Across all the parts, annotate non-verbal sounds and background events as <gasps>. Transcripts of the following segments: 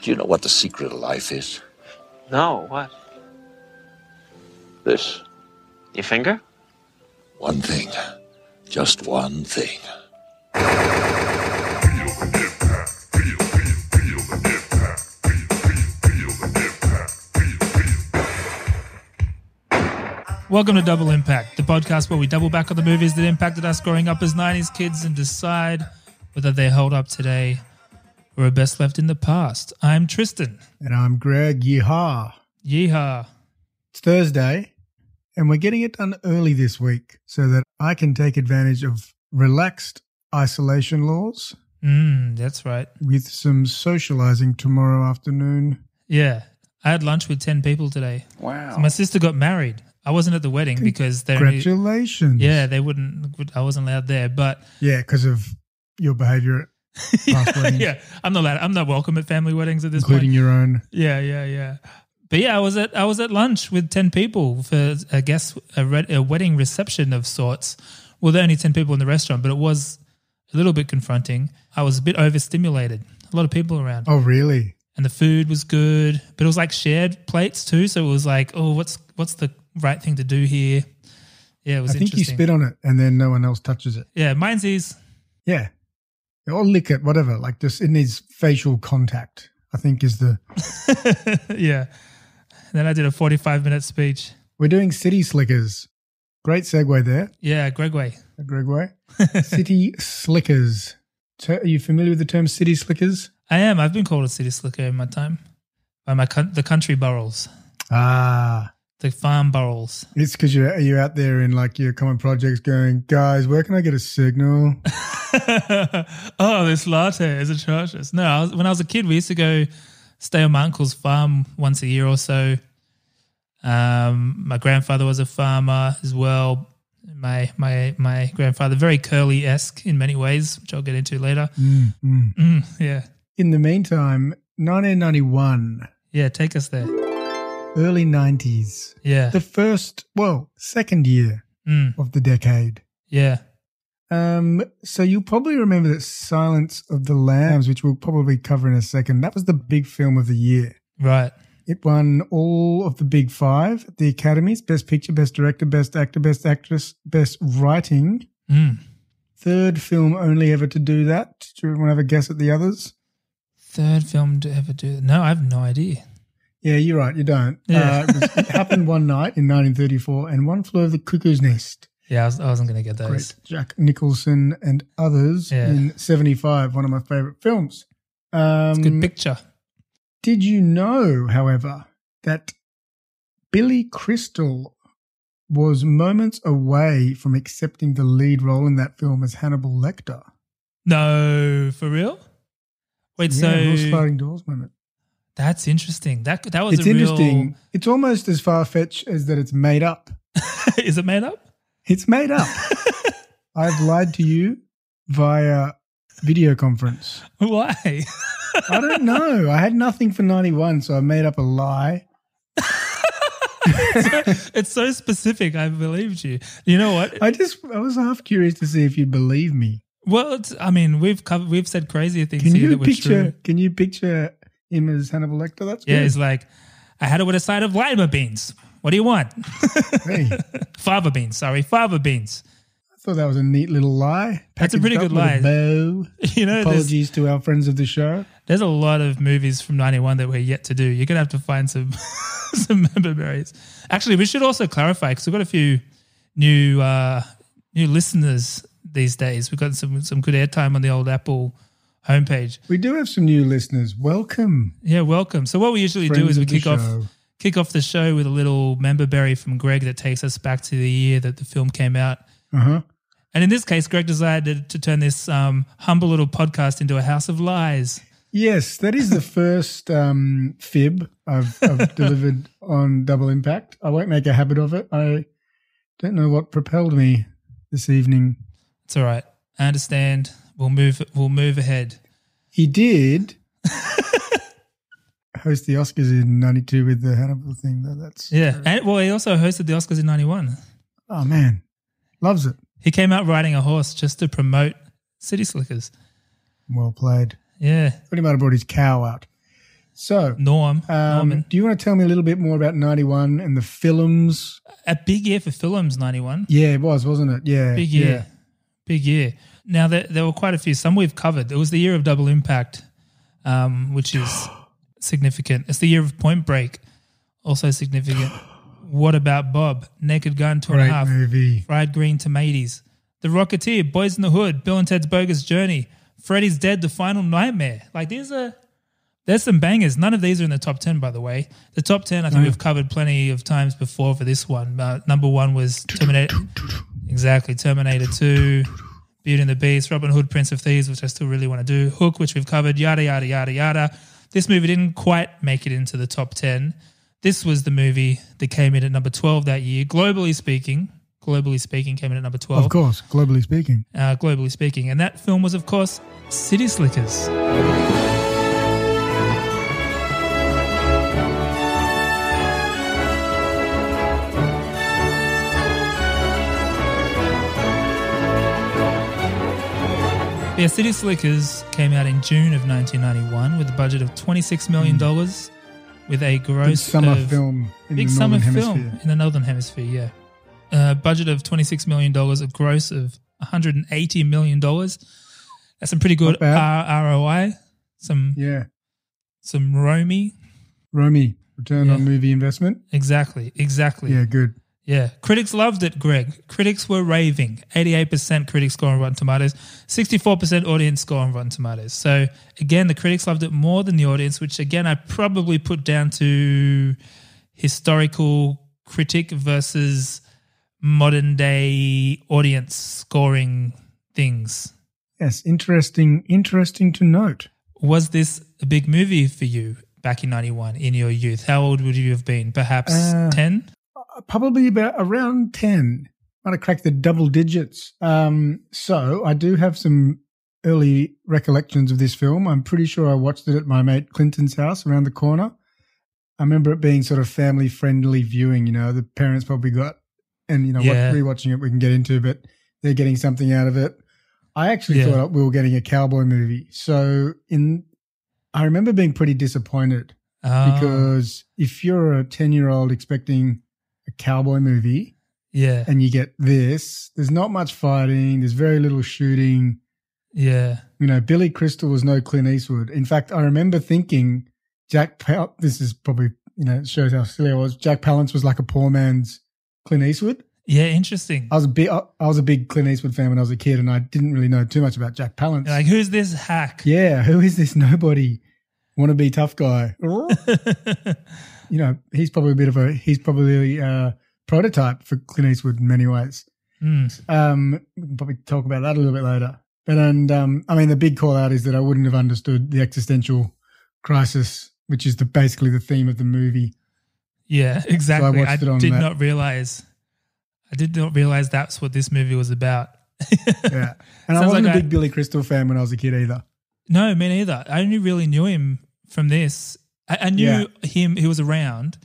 Do you know what the secret of life is? No, what? This. Your finger? One thing. Just one thing. Welcome to Double Impact, the podcast where we double back on the movies that impacted us growing up as 90s kids and decide whether they hold up today or are best left in the past. I'm Tristan. And I'm Greg. Yeehaw. Yeehaw. It's Thursday, and we're getting it done early this week so that I can take advantage of relaxed isolation laws Mm, that's right. with some socializing tomorrow afternoon. Yeah. I had lunch with 10 people today. Wow. So my sister got married. I wasn't at the wedding because they only, Congratulations. yeah, they wouldn't, I wasn't allowed there. But Yeah, because of your behavior, <laughs> Yeah, I'm not allowed, I'm not welcome at family weddings at this including point. your own. Yeah, yeah, yeah. But yeah, I was at I was at lunch with ten people for I guess a, re- a wedding reception of sorts. Well, there were only ten people in the restaurant, but it was a little bit confronting. I was a bit overstimulated. A lot of people around, Oh, really? and the food was good, but it was like shared plates too. So it was like, oh, what's what's the right thing to do here? Yeah, it was I think you spit on it and then no one else touches it. yeah, mine's is Yeah. Or lick it, whatever. Like just, it needs facial contact, I think is the. <laughs> yeah. Then I did a forty-five minute speech. We're doing city slickers. Great segue there. Yeah, Gregway. Gregway. <laughs> City slickers. Are you familiar with the term city slickers? I am. I've been called a city slicker in my time by my the country burrows, Ah, the farm burrows. it's because you're you're out there in like your common projects, going, guys, where can I get a signal? <laughs> oh, this latte is atrocious. No, I was, when I was a kid, we used to go stay on my uncle's farm once a year or so. Um, my grandfather was a farmer as well. My my my grandfather very curly esque in many ways, which I'll get into later. Mm, mm. Mm, yeah, In the meantime, 1991, yeah. Take us there. Early 90s, Yeah, the first, well, second year mm, of the decade. yeah. Um, so you'll probably remember that Silence of the Lambs, which we'll probably cover in a second. That was the big film of the year. Right. It won all of the big five at the Academies Best Picture, Best Director, Best Actor, Best Actress, Best Writing. Mm. Third film only ever to do that. Do you want to have a guess at the others? Third film to ever do that? No, I have no idea. Yeah, you're right. You don't. Yeah. Uh, it, was- it happened one night in 1934 and One Flew Over the Cuckoo's Nest. Yeah, I, was, I wasn't going to get those. Great Jack Nicholson and others Yeah. in 75, one of my favorite films. Um, It's a good picture. Did you know, however, that Billy Crystal was moments away from accepting the lead role in that film as Hannibal Lecter? No, for real? Wait, yeah, so sliding doors moment. That's interesting. That that was It's a real. interesting. It's almost as far fetched as that it's made up. <laughs> Is it made up? It's made up. <laughs> I've lied to you via video conference. Why? I don't know. I had nothing for 91, so I made up a lie. <laughs> it's so specific. I believed you. You know what? I just, I was half curious to see if you'd believe me. Well, it's, I mean, we've covered, we've said crazier things Can you picture? Can you picture him as Hannibal Lecter? That's Yeah, good. it's like I had it with a side of lima beans. What do you want? <laughs> Hey, <laughs> fava beans. Sorry, fava beans. I thought that was a neat little lie. That's a pretty good lie. bow. <laughs> You know, Apologies to our friends of the show. there's a lot of movies from '91 that we're yet to do. You're gonna have to find some some member berries. Actually, we should also clarify because we've got a few new uh, new listeners these days. We've got some some good airtime on the old Apple homepage. We do have some new listeners. Welcome. Yeah, welcome. So what we usually do is we kick off kick off the show with a little member berry from Greg that takes us back to the year that the film came out. Uh-huh. And in this case, Greg decided to turn this um, humble little podcast into a house of lies. Yes, that is the <laughs> first um, fib I've, I've <laughs> delivered on Double Impact. I won't make a habit of it. I don't know what propelled me this evening. It's all right. I understand. We'll move. We'll move ahead. He did <laughs> host the Oscars in '92 with the Hannibal thing. Though that's Yeah. And well, he also hosted the Oscars in '91. oh man, loves it. He came out riding a horse just to promote City Slickers. Well played. Yeah. But he might have brought his cow out. So, Norm, um, Norman. do you want to tell me a little bit more about 91 and the films? A big year for films, 91. Yeah, it was, wasn't it? Yeah. Big year. Big year. Now, there, there were quite a few. Some we've covered. It was the year of Double Impact, um, which is <gasps> significant. It's the year of Point Break, also significant. <gasps> what about Bob? Naked Gun, two and a Great half. movie. Fried Green Tomatoes. The Rocketeer, Boys in the Hood, Bill and Ted's Bogus Journey, Freddy's Dead, The Final Nightmare. Like these are there's some bangers. None of these are in the top ten, by the way. The top ten, I think we've covered plenty of times before for this one. Uh, number one was Terminator. Exactly, Terminator Two, Beauty and the Beast, Robin Hood, Prince of Thieves, which I still really want to do. Hook, which we've covered. Yada yada yada yada. This movie didn't quite make it into the top ten. This was the movie that came in at number twelve that year, globally speaking. Globally speaking, came in at number twelve Of course, globally speaking. uh, globally speaking. And that film was, of course, City Slickers. Yeah, City Slickers came out in June of 1991 with a budget of $26 million with a Big gross summer of film in big the summer Northern film Hemisphere. in the northern hemisphere. Yeah, uh, budget of twenty six million dollars, a gross of one hundred and eighty million dollars. That's some pretty good R- ROI. Some Yeah. some Romy. Romy, return Yeah. on movie investment. Exactly, exactly. Yeah, good. Yeah. Critics loved it, Greg. Critics were raving. 88% critic score on Rotten Tomatoes, 64% audience score on Rotten Tomatoes. So, again, the critics loved it more than the audience, which, again, I probably put down to historical critic versus modern day audience scoring things. Yes, interesting. Interesting to note. Was this a big movie for you back in 91 in your youth? How old would you have been? Perhaps Uh, 10? Probably about around ten. Might have cracked the double digits. Um, so I do have some early recollections of this film. I'm pretty sure I watched it at my mate Clinton's house around the corner. I remember it being sort of family friendly viewing. You know, the parents probably got, and you know, Yeah. rewatching it we can get into, but they're getting something out of it. I actually Yeah. thought we were getting a cowboy movie. So in, I remember being pretty disappointed Oh, because if you're a 10 year old expecting a cowboy movie yeah. and you get this, there's not much fighting, there's very little shooting. Yeah. You know, Billy Crystal was no Clint Eastwood. In fact, I remember thinking Jack Pal- this is probably, you know, it shows how silly I was. Jack Palance was like a poor man's Clint Eastwood. Yeah, interesting. I was a big, I was a big Clint Eastwood fan when I was a kid, and I didn't really know too much about Jack Palance. You're like, who's this hack? yeah, who is this nobody? Want to be tough guy? <laughs> you know, he's probably a bit of a he's probably a prototype for Clint Eastwood in many ways. Hmm. Um, we can probably talk about that a little bit later. But and um, I mean, the big call out is that I wouldn't have understood the existential crisis, which is the basically the theme of the movie. Yeah, exactly. I, watched it on did that. not realize. I did not realize that's what this movie was about. <laughs> Yeah, and I wasn't like a big I- Billy Crystal fan when I was a kid either. No, me neither. I only really knew him from this. I, I knew Yeah. him; he was around,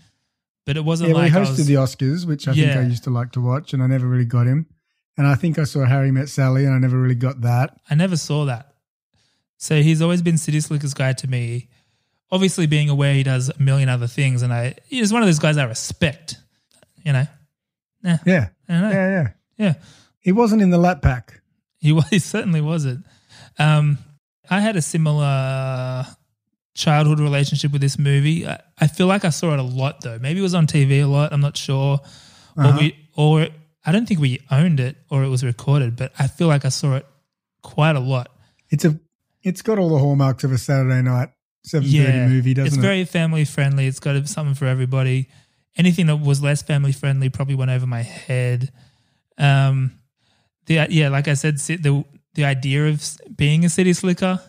but it wasn't Yeah, well, like he hosted was, the Oscars, which I think I used to like to watch, and I never really got him. And I think I saw Harry Met Sally, and I never really got that. I never saw that. So he's always been City Slickers guy to me. Obviously, being aware he does a million other things, and I he's one of those guys I respect. You know, yeah, Yeah, I don't know. yeah, yeah. yeah. He wasn't in the lap Pack. He was <laughs> he certainly wasn't. Um, I had a similar childhood relationship with this movie. I, I feel like I saw it a lot though. Maybe it was on TV a lot. I'm not sure. Uh-huh. we or I don't think we owned it or it was recorded, but I feel like I saw it quite a lot. It's a, it's got all the hallmarks of a Saturday night seven thirty Yeah, movie, doesn't it's it? It's very family friendly. It's got something for everybody. Anything that was less family friendly probably went over my head. Um, the yeah, like I said, the the idea of being a city slicker,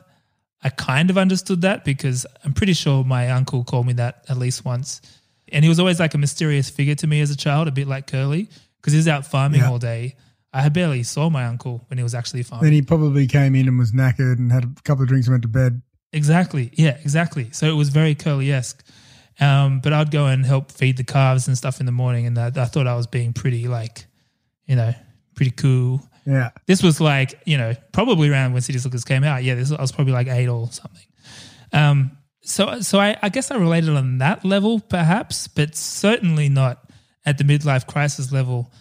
I kind of understood that because I'm pretty sure my uncle called me that at least once, and he was always like a mysterious figure to me as a child, a bit like Curly, because he was out farming Yeah. all day. I had barely saw my uncle when he was actually farming. then he probably came in and was knackered and had a couple of drinks and went to bed. Exactly. Yeah, exactly. So it was very curly esque. Um, but I'd go and help feed the calves and stuff in the morning, and that, I thought I was being pretty, like, you know, pretty cool. Yeah, This was like, you know, probably around when City Slickers came out. Yeah, this I was probably like eight or something. Um, so so I, I guess I related on that level, perhaps, but certainly not at the midlife crisis level,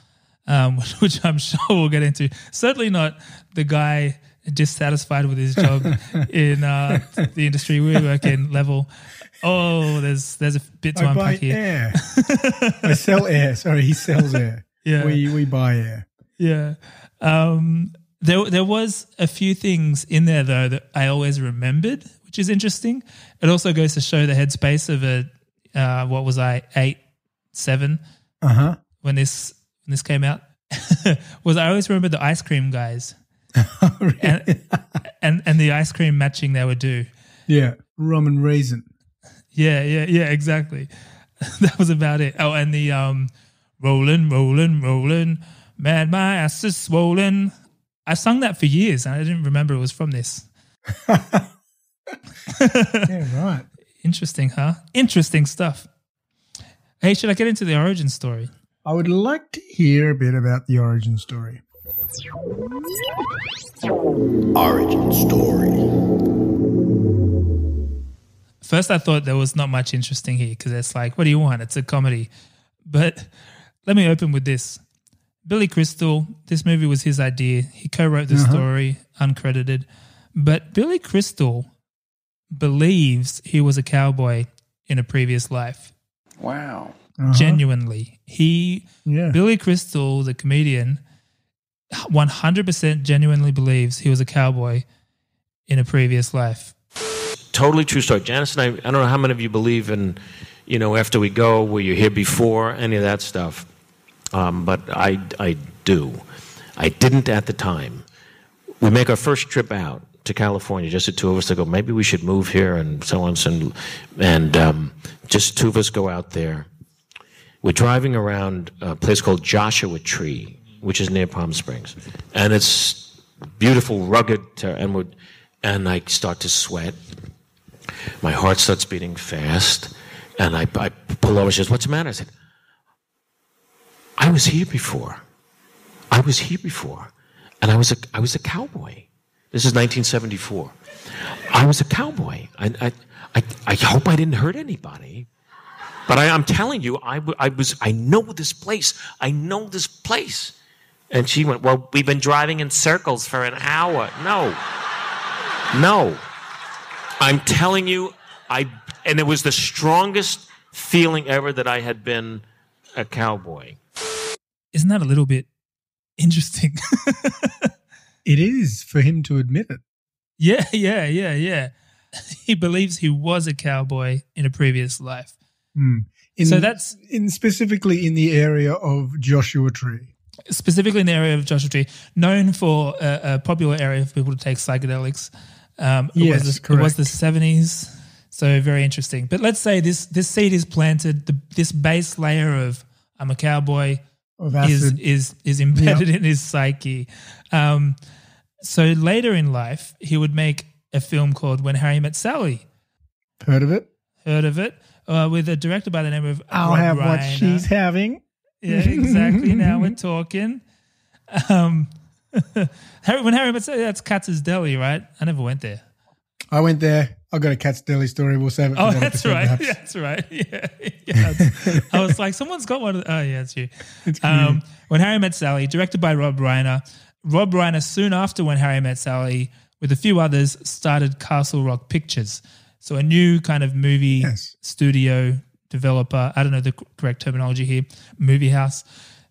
um, <laughs> which I'm sure we'll get into. Certainly not the guy dissatisfied with his job <laughs> in uh, the industry we work in level. Oh, there's there's a bit to I buy unpack here. air. <laughs> I sell air. Sorry, he sells air. Yeah. We we buy air. Yeah. Um, there, there was a few things in there though that I always remembered, which is interesting. It also goes to show the headspace of a uh, what was I eight, seven Uh huh. when this when this came out. <laughs> was I always remember the ice cream guys <laughs> and, and and the ice cream matching they would do. yeah. Rum and raisin. Yeah, yeah, yeah, exactly. <laughs> that was about it. Oh, and the um, rolling, rolling, rolling, man, my ass is swollen. I sung that for years, and I didn't remember it was from this. <laughs> Yeah, right. Interesting, huh? Interesting stuff. Hey, should I get into the origin story? I would like to hear a bit about the origin story. Origin story. First, I thought there was not much interesting here because it's like, what do you want? It's a comedy. But let me open with this. Billy Crystal, this movie was his idea. He co wrote the uh-huh. story, uncredited. But Billy Crystal believes he was a cowboy in a previous life. Wow. Uh-huh. Genuinely. He, Yeah. Billy Crystal, the comedian, 100% genuinely believes he was a cowboy in a previous life. totally true story. Janice and I, I don't know how many of you believe in, you know, after we go, were you here before, any of that stuff. Um, but I, I do. I didn't at the time. We make our first trip out to California, just the two of us to go, maybe we should move here and so on. And, and um, just two of us go out there. We're driving around a place called Joshua Tree, which is near Palm Springs. And it's beautiful, rugged, and, we're, and I start to sweat my heart starts beating fast, and I, I pull over. She says, "What's the matter?" I said, "I was here before. I was here before, and I was a I was a cowboy. This is 1974. I was a cowboy. I I I, I hope I didn't hurt anybody." But I, I'm telling you, I, I was, I know this place. I know this place. And she went, Well, we've been driving in circles for an hour. No. No. I'm telling you, I and it was the strongest feeling ever that I had been a cowboy. Isn't that a little bit interesting? <laughs> It is for him to admit it. yeah, yeah, yeah, yeah. <laughs> He believes he was a cowboy in a previous life. Hmm. In, So that's- in specifically in the area of Joshua Tree. specifically in the area of Joshua Tree, known for a, a popular area for people to take psychedelics. Um, it Yes, was the, it was the seventies, so very interesting. But let's say this this seed is planted. The, this base layer of I'm a cowboy Of is acid. is is embedded in his psyche. Um, so later in life, he would make a film called When Harry Met Sally. Heard of it? Heard of it? Uh, with a director by the name of I'll Rob have what she's having. Yeah, exactly. now we're talking. Um, <laughs> Harry, when Harry met Sally, that's Katz's Deli, right? I never went there. I went there. I got a Katz's Deli story. We'll save it. For Oh, that <laughs> that's right. perhaps. That's right. Yeah. yeah I was like, someone's got one. Of, oh, yeah, it's you. Um, when Harry Met Sally, directed by Rob Reiner. Rob Reiner, soon after When Harry Met Sally, with a few others, started Castle Rock Pictures. So a new kind of movie Yes. studio developer. I don't know the correct terminology here. Movie house.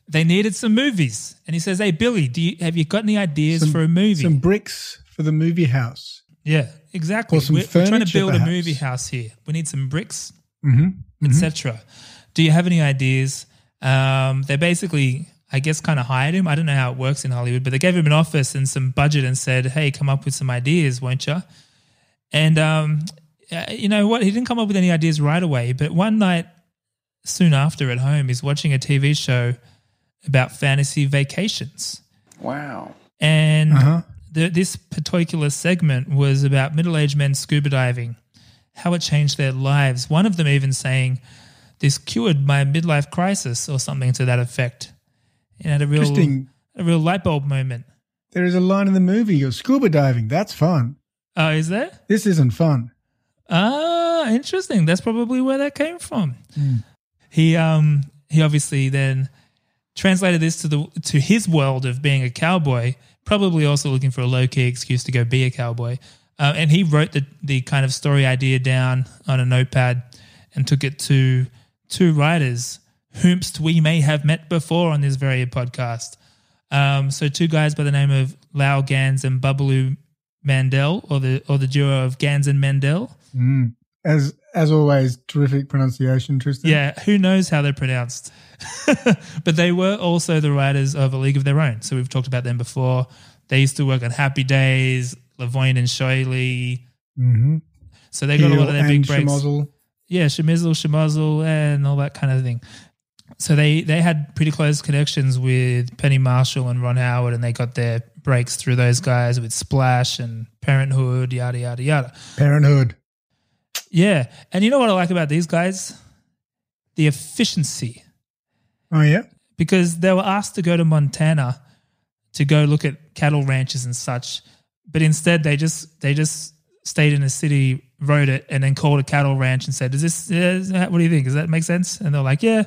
They needed some movies, and he says, "Hey Billy, do you have you got any ideas Some- for a movie?" Some bricks for the movie house. Yeah, exactly. Or some we're, we're trying to furniture, build a movie house here. We need some bricks Mm-hmm. etc. Do you have any ideas? Um, they basically, I guess, kind of hired him. I don't know how it works in Hollywood, but they gave him an office and some budget and said, "Hey, come up with some ideas, won't you?" And um, uh, you know what? He didn't come up with any ideas right away, but one night, soon after, at home, he's watching a TV show about fantasy vacations. Wow. And Uh-huh. The, this particular segment was about middle aged men scuba diving, how it changed their lives. One of them even saying, This cured my midlife crisis or something to that effect. It had a real, a real light bulb moment. There is a line in the movie. You're scuba diving. That's fun. Oh, is there? This isn't fun. Ah, Ah, interesting. That's probably where that came from. He um he obviously then translated this to the to his world of being a cowboy, probably also looking for a low key excuse to go be a cowboy. Uh, and he wrote the the kind of story idea down on a notepad and took it to two writers, whomst we may have met before on this very podcast. Um, so two guys by the name of Lau Ganz and Babaloo Mandel, or the or the duo of Ganz and Mandel. As as always, terrific pronunciation, Tristan. Yeah, who knows how they're pronounced? <laughs> but they were also the writers of A League of Their Own. So we've talked about them before. They used to work on Happy Days, Lavoine and Shoyley. Mm-hmm. So they got a lot of their big breaks. Yeah, Shemizzle, Shemuzzle, and all that kind of thing. So they they had pretty close connections with Penny Marshall and Ron Howard, and they got their breaks through those guys with Splash and Parenthood, yada yada yada. Parenthood. Yeah, and you know what I like about these guys? The efficiency. Oh yeah. because they were asked to go to Montana to go look at cattle ranches and such, but instead they just they just stayed in a city, wrote it, and then called a cattle ranch and said, "Does this? Uh, what do you think? Does that make sense?" And they're like, "Yeah,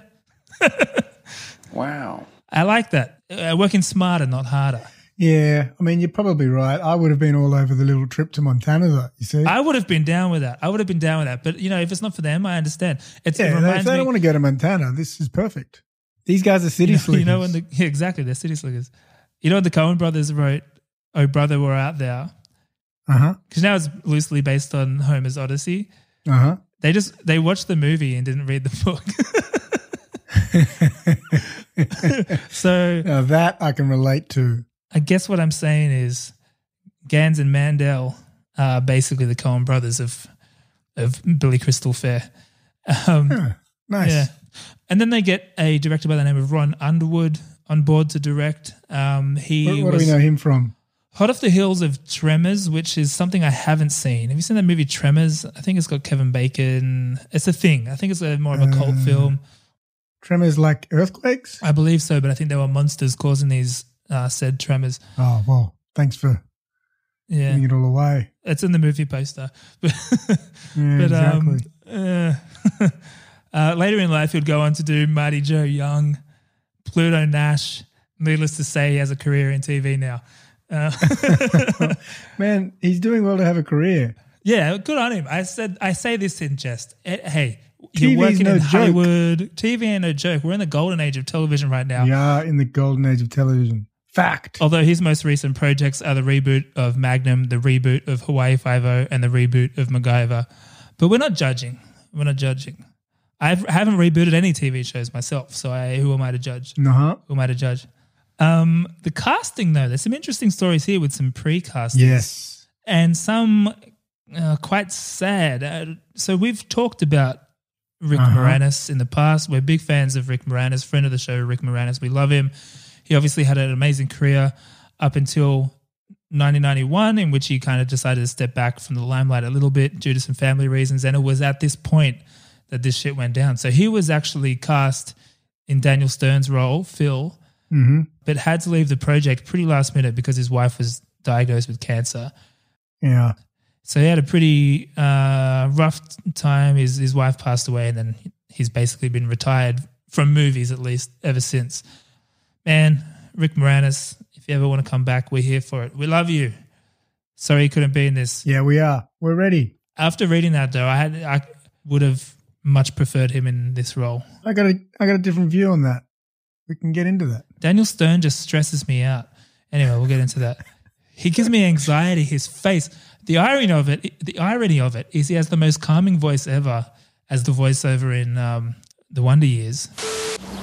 <laughs> Wow. I like that. Uh, working smarter, not harder." Yeah. I mean, you're probably right. I would have been all over the little trip to Montana, though. You see. I would have been down with that. I would have been down with that. But you know, if it's not for them, I understand. It's, yeah. it If reminds they me. don't want to go to Montana, this is perfect. These guys are city you sleepers. know when the <laughs> yeah, exactly they're city slickers. You know the Coen brothers wrote "Oh Brother, We're Out There" uh huh. because now it's loosely based on Homer's Odyssey. Uh huh. They just they watched the movie and didn't read the book. <laughs> so Now that I can relate to. I guess what I'm saying is Ganz and Mandel are basically the Coen brothers of of Billy Crystal Fare. Um. Nice. yeah. And then they get a director by the name of Ron Underwood on board to direct. Um, he What, what do was we know him from? Hot off the heels of Tremors, which is something I haven't seen. Have you seen that movie Tremors? I think it's got Kevin Bacon. It's a thing. I think it's a, more of a cult Uh, film. Tremors like earthquakes? I believe so, but I think there were monsters causing these uh, said tremors. Oh, well, thanks for Yeah, giving it all away. it's in the movie poster. <laughs> But, Yeah, but exactly. um, uh, <laughs> uh, later in life, he'd go on to do Mighty Joe Young, Pluto Nash. Needless to say, he has a career in TV now. Uh, <laughs> Man, he's doing well to have a career. yeah, good on him. I said I say this in jest. Eh, Hey, you're working no in joke. Hollywood. TV ain't no joke. We're in the golden age of television right now. We are in the golden age of television. Fact. Although his most recent projects are the reboot of Magnum, the reboot of Hawaii Five-O, and the reboot of MacGyver. But we're not judging. We're not judging. I've, I haven't rebooted any TV shows myself, so I, who am I to judge? Uh-huh. Who am I to judge? Um, the casting, though, there's some interesting stories here with some pre-casting Yes. and some uh, quite sad. Uh, so we've talked about Rick Uh-huh. Moranis in the past. We're big fans of Rick Moranis, friend of the show, Rick Moranis. We love him. He obviously had an amazing career up until 1991, in which he kind of decided to step back from the limelight a little bit due to some family reasons. And it was at this point that this shit went down. So he was actually cast in Daniel Stern's role, Phil, hmm but had to leave the project pretty last minute because his wife was diagnosed with cancer. Yeah. So he had a pretty uh, rough time. His his wife passed away, and then he's basically been retired from movies at least ever since. Man, Rick Moranis, if you ever want to come back, we're here for it. We love you. Sorry you couldn't be in this. Yeah, we are. We're ready. After reading that though, I had I would have much preferred him in this role. I got a I got a different view on that. We can get into that. Daniel Stern just stresses me out. Anyway, we'll get into that. He gives me anxiety. His face. The irony of it. The irony of it is he has the most calming voice ever as the voiceover in um, the Wonder Years.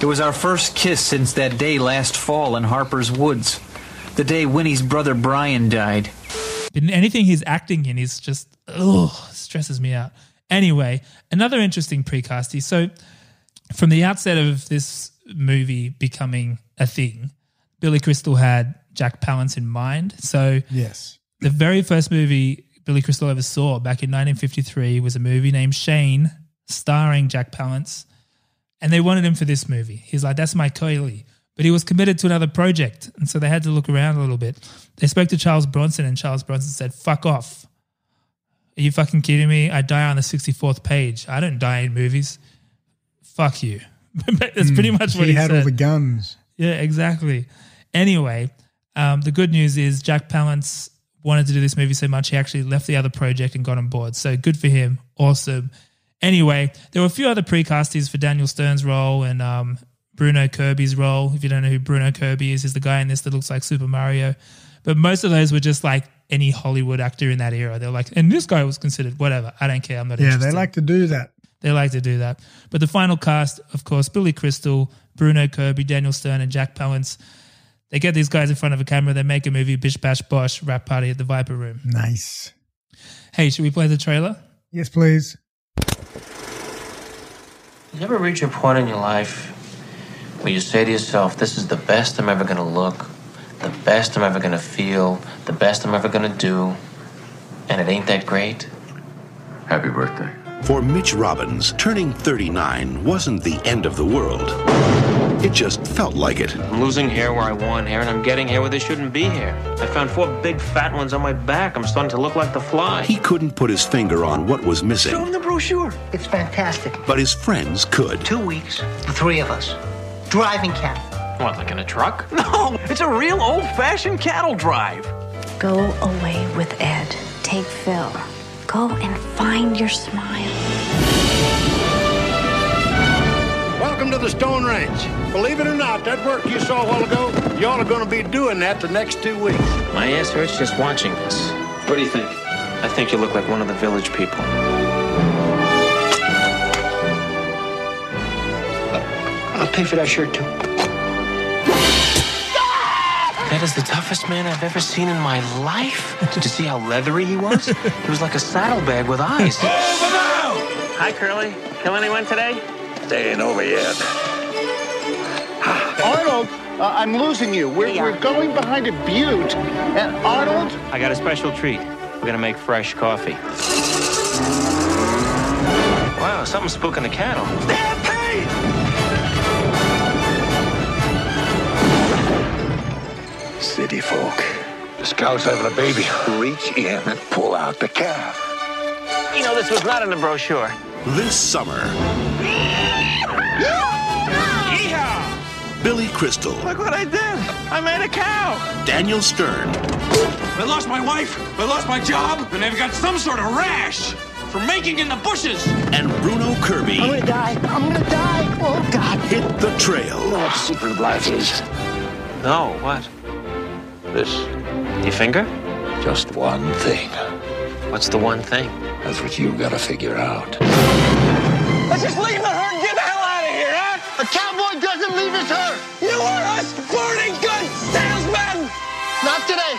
It was our first kiss since that day last fall in Harper's Woods. The day Winnie's brother Brian died. But in anything he's acting in, he's just ugh, stresses me out. Anyway, another interesting precast. So, from the outset of this movie becoming a thing, Billy Crystal had Jack Palance in mind. So, Yes. the very first movie Billy Crystal ever saw back in 1953 was a movie named Shane, starring Jack Palance. And they wanted him for this movie. He's like, that's my Coily. But he was committed to another project. And so they had to look around a little bit. They spoke to Charles Bronson, and Charles Bronson said, fuck off. Are you fucking kidding me? I die on the 64th page. I don't die in movies. Fuck you. <laughs> That's pretty much what he he, had said. all the guns. Yeah, exactly. Anyway, um, the good news is Jack Palance wanted to do this movie so much he actually left the other project and got on board. So good for him. Awesome. Anyway, there were a few other precasties for Daniel Stern's role and um, Bruno Kirby's role. If you don't know who Bruno Kirby is, he's the guy in this that looks like Super Mario. But most of those were just like any Hollywood actor in that era. They're like, and this guy was considered whatever. I don't care. I'm not Yeah, interested. they like to do that. They like to do that. But the final cast, of course, Billy Crystal, Bruno Kirby, Daniel Stern, and Jack Palance. They get these guys in front of a camera. They make a movie, Bish Bash Bosh, wrap party at the Viper Room. Nice. Hey, should we play the trailer? Yes, please. You ever reach a point in your life where you say to yourself, This is the best I'm ever going to look, the best I'm ever going to feel, the best I'm ever going to do, and it ain't that great? Happy birthday. For Mitch Robbins, turning 39 wasn't the end of the world. It just felt like it. I'm losing hair where I want hair, and I'm getting hair where there shouldn't be hair. I found four big fat ones on my back. I'm starting to look like the fly. He couldn't put his finger on what was missing, Show him the brochure. It's fantastic. but his friends could. Two weeks, the three of us. Driving cattle. What, like in a truck? No, it's a real old fashioned cattle drive. Go away with Ed. Take Phil. Go and find your smile. Welcome to the Stone Ranch. Believe it or not, that work you saw a while ago, y'all are going to be doing that the next two weeks. My ass hurts just watching this. What do you think? I think you look like one of the village people. I'll pay for that shirt too. That is the toughest man I've ever seen in my life. <laughs> Did you see how leathery he was? He was like a saddlebag with eyes. Hi, Curly. Kill anyone today? They ain't over yet. Arnold, uh, I'm losing you. We're, we're going behind a butte. And Arnold? I got a special treat. We're gonna make fresh coffee. Wow, something's spooking the cattle. Folk. This cow's having a baby. Reach in and pull out the calf. You know, this was not in the brochure. This summer, Billy Crystal, Look what I did. I made a cow. Daniel Stern, I lost my wife. I lost my job. And I've got some sort of rash from making in the bushes. and Bruno Kirby I'm gonna die. I'm gonna die. Oh, God. hit the trail. What secret of life is No, what? This? Your finger? Just one thing. What's the one thing? That's what you gotta figure out. Let's just leave the herd and get the hell out of here, huh? A cowboy doesn't leave his herd. You are a sporting goods salesman. Not today.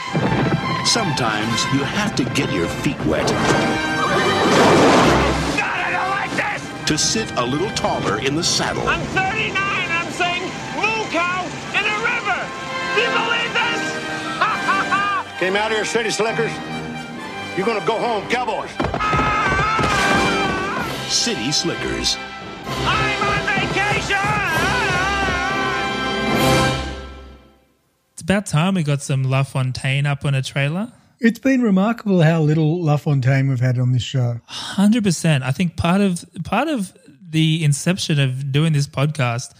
Sometimes you have to get your feet wet God, I don't like this. to sit a little taller in the saddle. I'm 39. I'm saying moo cow in a river. Do you believe Came out here, city slickers. You're gonna go home, cowboys. City Slickers. I'm on vacation. It's about time we got some LaFontaine up on a trailer. It's been remarkable how little LaFontaine we've had on this show. Hundred percent. I think part of part of the inception of doing this podcast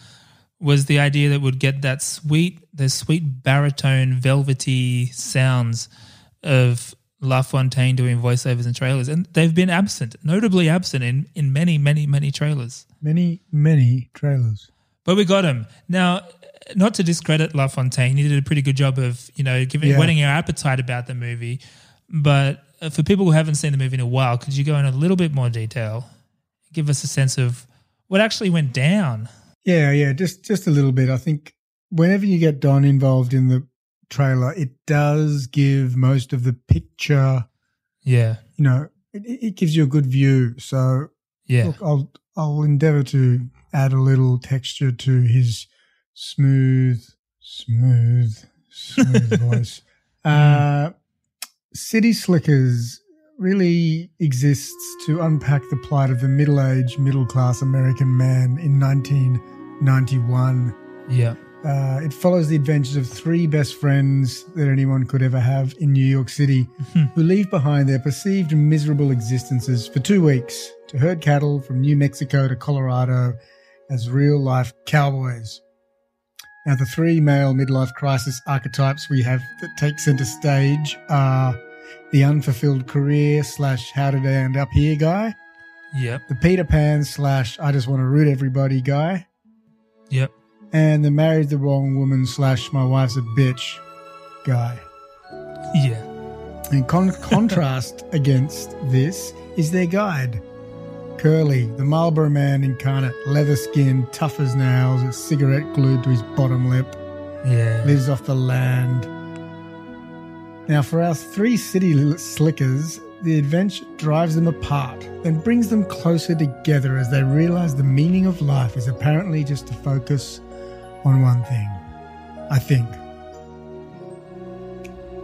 was the idea that would get that sweet, the sweet baritone, velvety sounds of LaFontaine doing voiceovers and trailers, and they've been absent, notably absent in in many, many, many trailers. Many, many trailers. But we got him now. Not to discredit LaFontaine, he did a pretty good job of you know giving Yeah. whetting our appetite about the movie. But uh, for people who haven't seen the movie in a while, could you go in a little bit more detail, give us a sense of what actually went down? Yeah, yeah, just just a little bit. I think whenever you get Don involved in the trailer, it does give most of the picture. Yeah, You know, it, it gives you a good view. So yeah, look, I'll I'll endeavour to add a little texture to his smooth, smooth, smooth <laughs> voice. Uh, City Slickers really exists to unpack the plight of the middle-aged, middle-class American man in 1991. yeah, Uh, it follows the adventures of three best friends that anyone could ever have in New York City who leave behind their perceived miserable existences for two weeks to herd cattle from New Mexico to Colorado as real life cowboys. Now, the three male midlife crisis archetypes we have that take center stage are the unfulfilled career slash how did I end up here guy, Yep. the Peter Pan slash I just want to root everybody guy, Yep. and the married the wrong woman slash my wife's a bitch guy. Yeah. In con- <laughs> contrast against this is their guide. Curly, the Marlboro man incarnate, leather skin, tough as nails, a cigarette glued to his bottom lip, Yeah. lives off the land. Now, for our three city slickers, the adventure drives them apart, then brings them closer together as they realize the meaning of life is apparently just to focus on one thing. I think.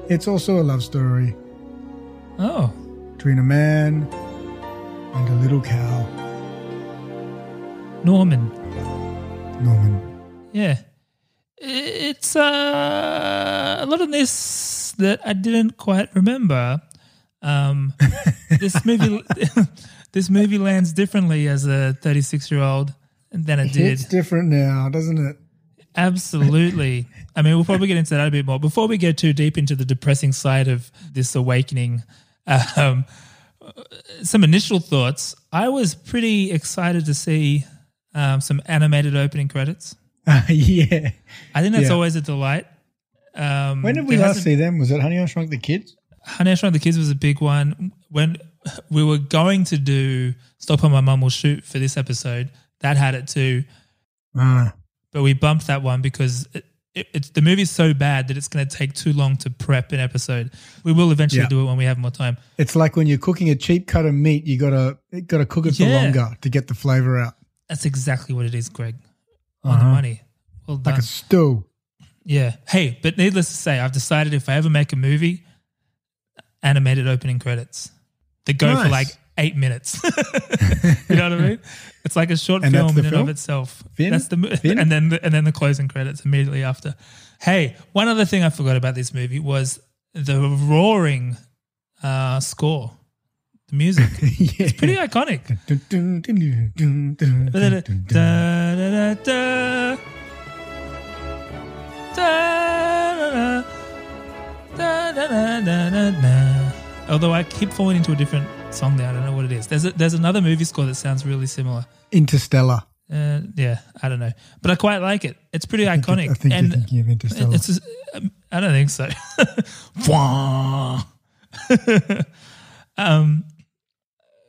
It's also a love story Oh. between a man and a little cow. Norman. Norman. Yeah. It's uh, a lot of this that I didn't quite remember. Um, <laughs> this movie, <laughs> this movie lands differently as a 36 year old than it did. It's different now, doesn't it? Absolutely. <laughs> I mean, we'll probably get into that a bit more. Before we get too deep into the depressing side of this awakening, um, some initial thoughts. I was pretty excited to see um, some animated opening credits. Uh, yeah. I think that's Yeah. always a delight. Um, When did we last see them? Was it Honey I Shrunk the Kids? Honey, I Shrunk the Kids was a big one. When <laughs> we were going to do Stop or My Mum Will Shoot for this episode, that had it too. Ah. But we bumped that one because it, it, it's the movie's so bad that it's going to take too long to prep an episode. We will eventually Yeah. do it when we have more time. It's like when you're cooking a cheap cut of meat, you gotta you gotta cook it for longer to get the flavor out. That's exactly what it is, Greg. On the Uh-huh. money. Well done. Like a stew. Yeah. Hey, but needless to say, I've decided if I ever make a movie, animated opening credits. that go for like eight minutes. <laughs> you know what I mean? It's like a short And film in and of itself. Fin? That's the mo- Fin? <laughs> and then the, and then the closing credits immediately after. Hey, one other thing I forgot about this movie was the roaring uh, score. The music. <laughs> It's pretty iconic. Although I keep falling into a different song there. I don't know what it is. There's a, there's another movie score that sounds really similar. Interstellar. Uh, yeah, I don't know, but I quite like it. It's pretty I think iconic. I think you're thinking of Interstellar. It's just, um, I don't think so. <laughs> <laughs> Um,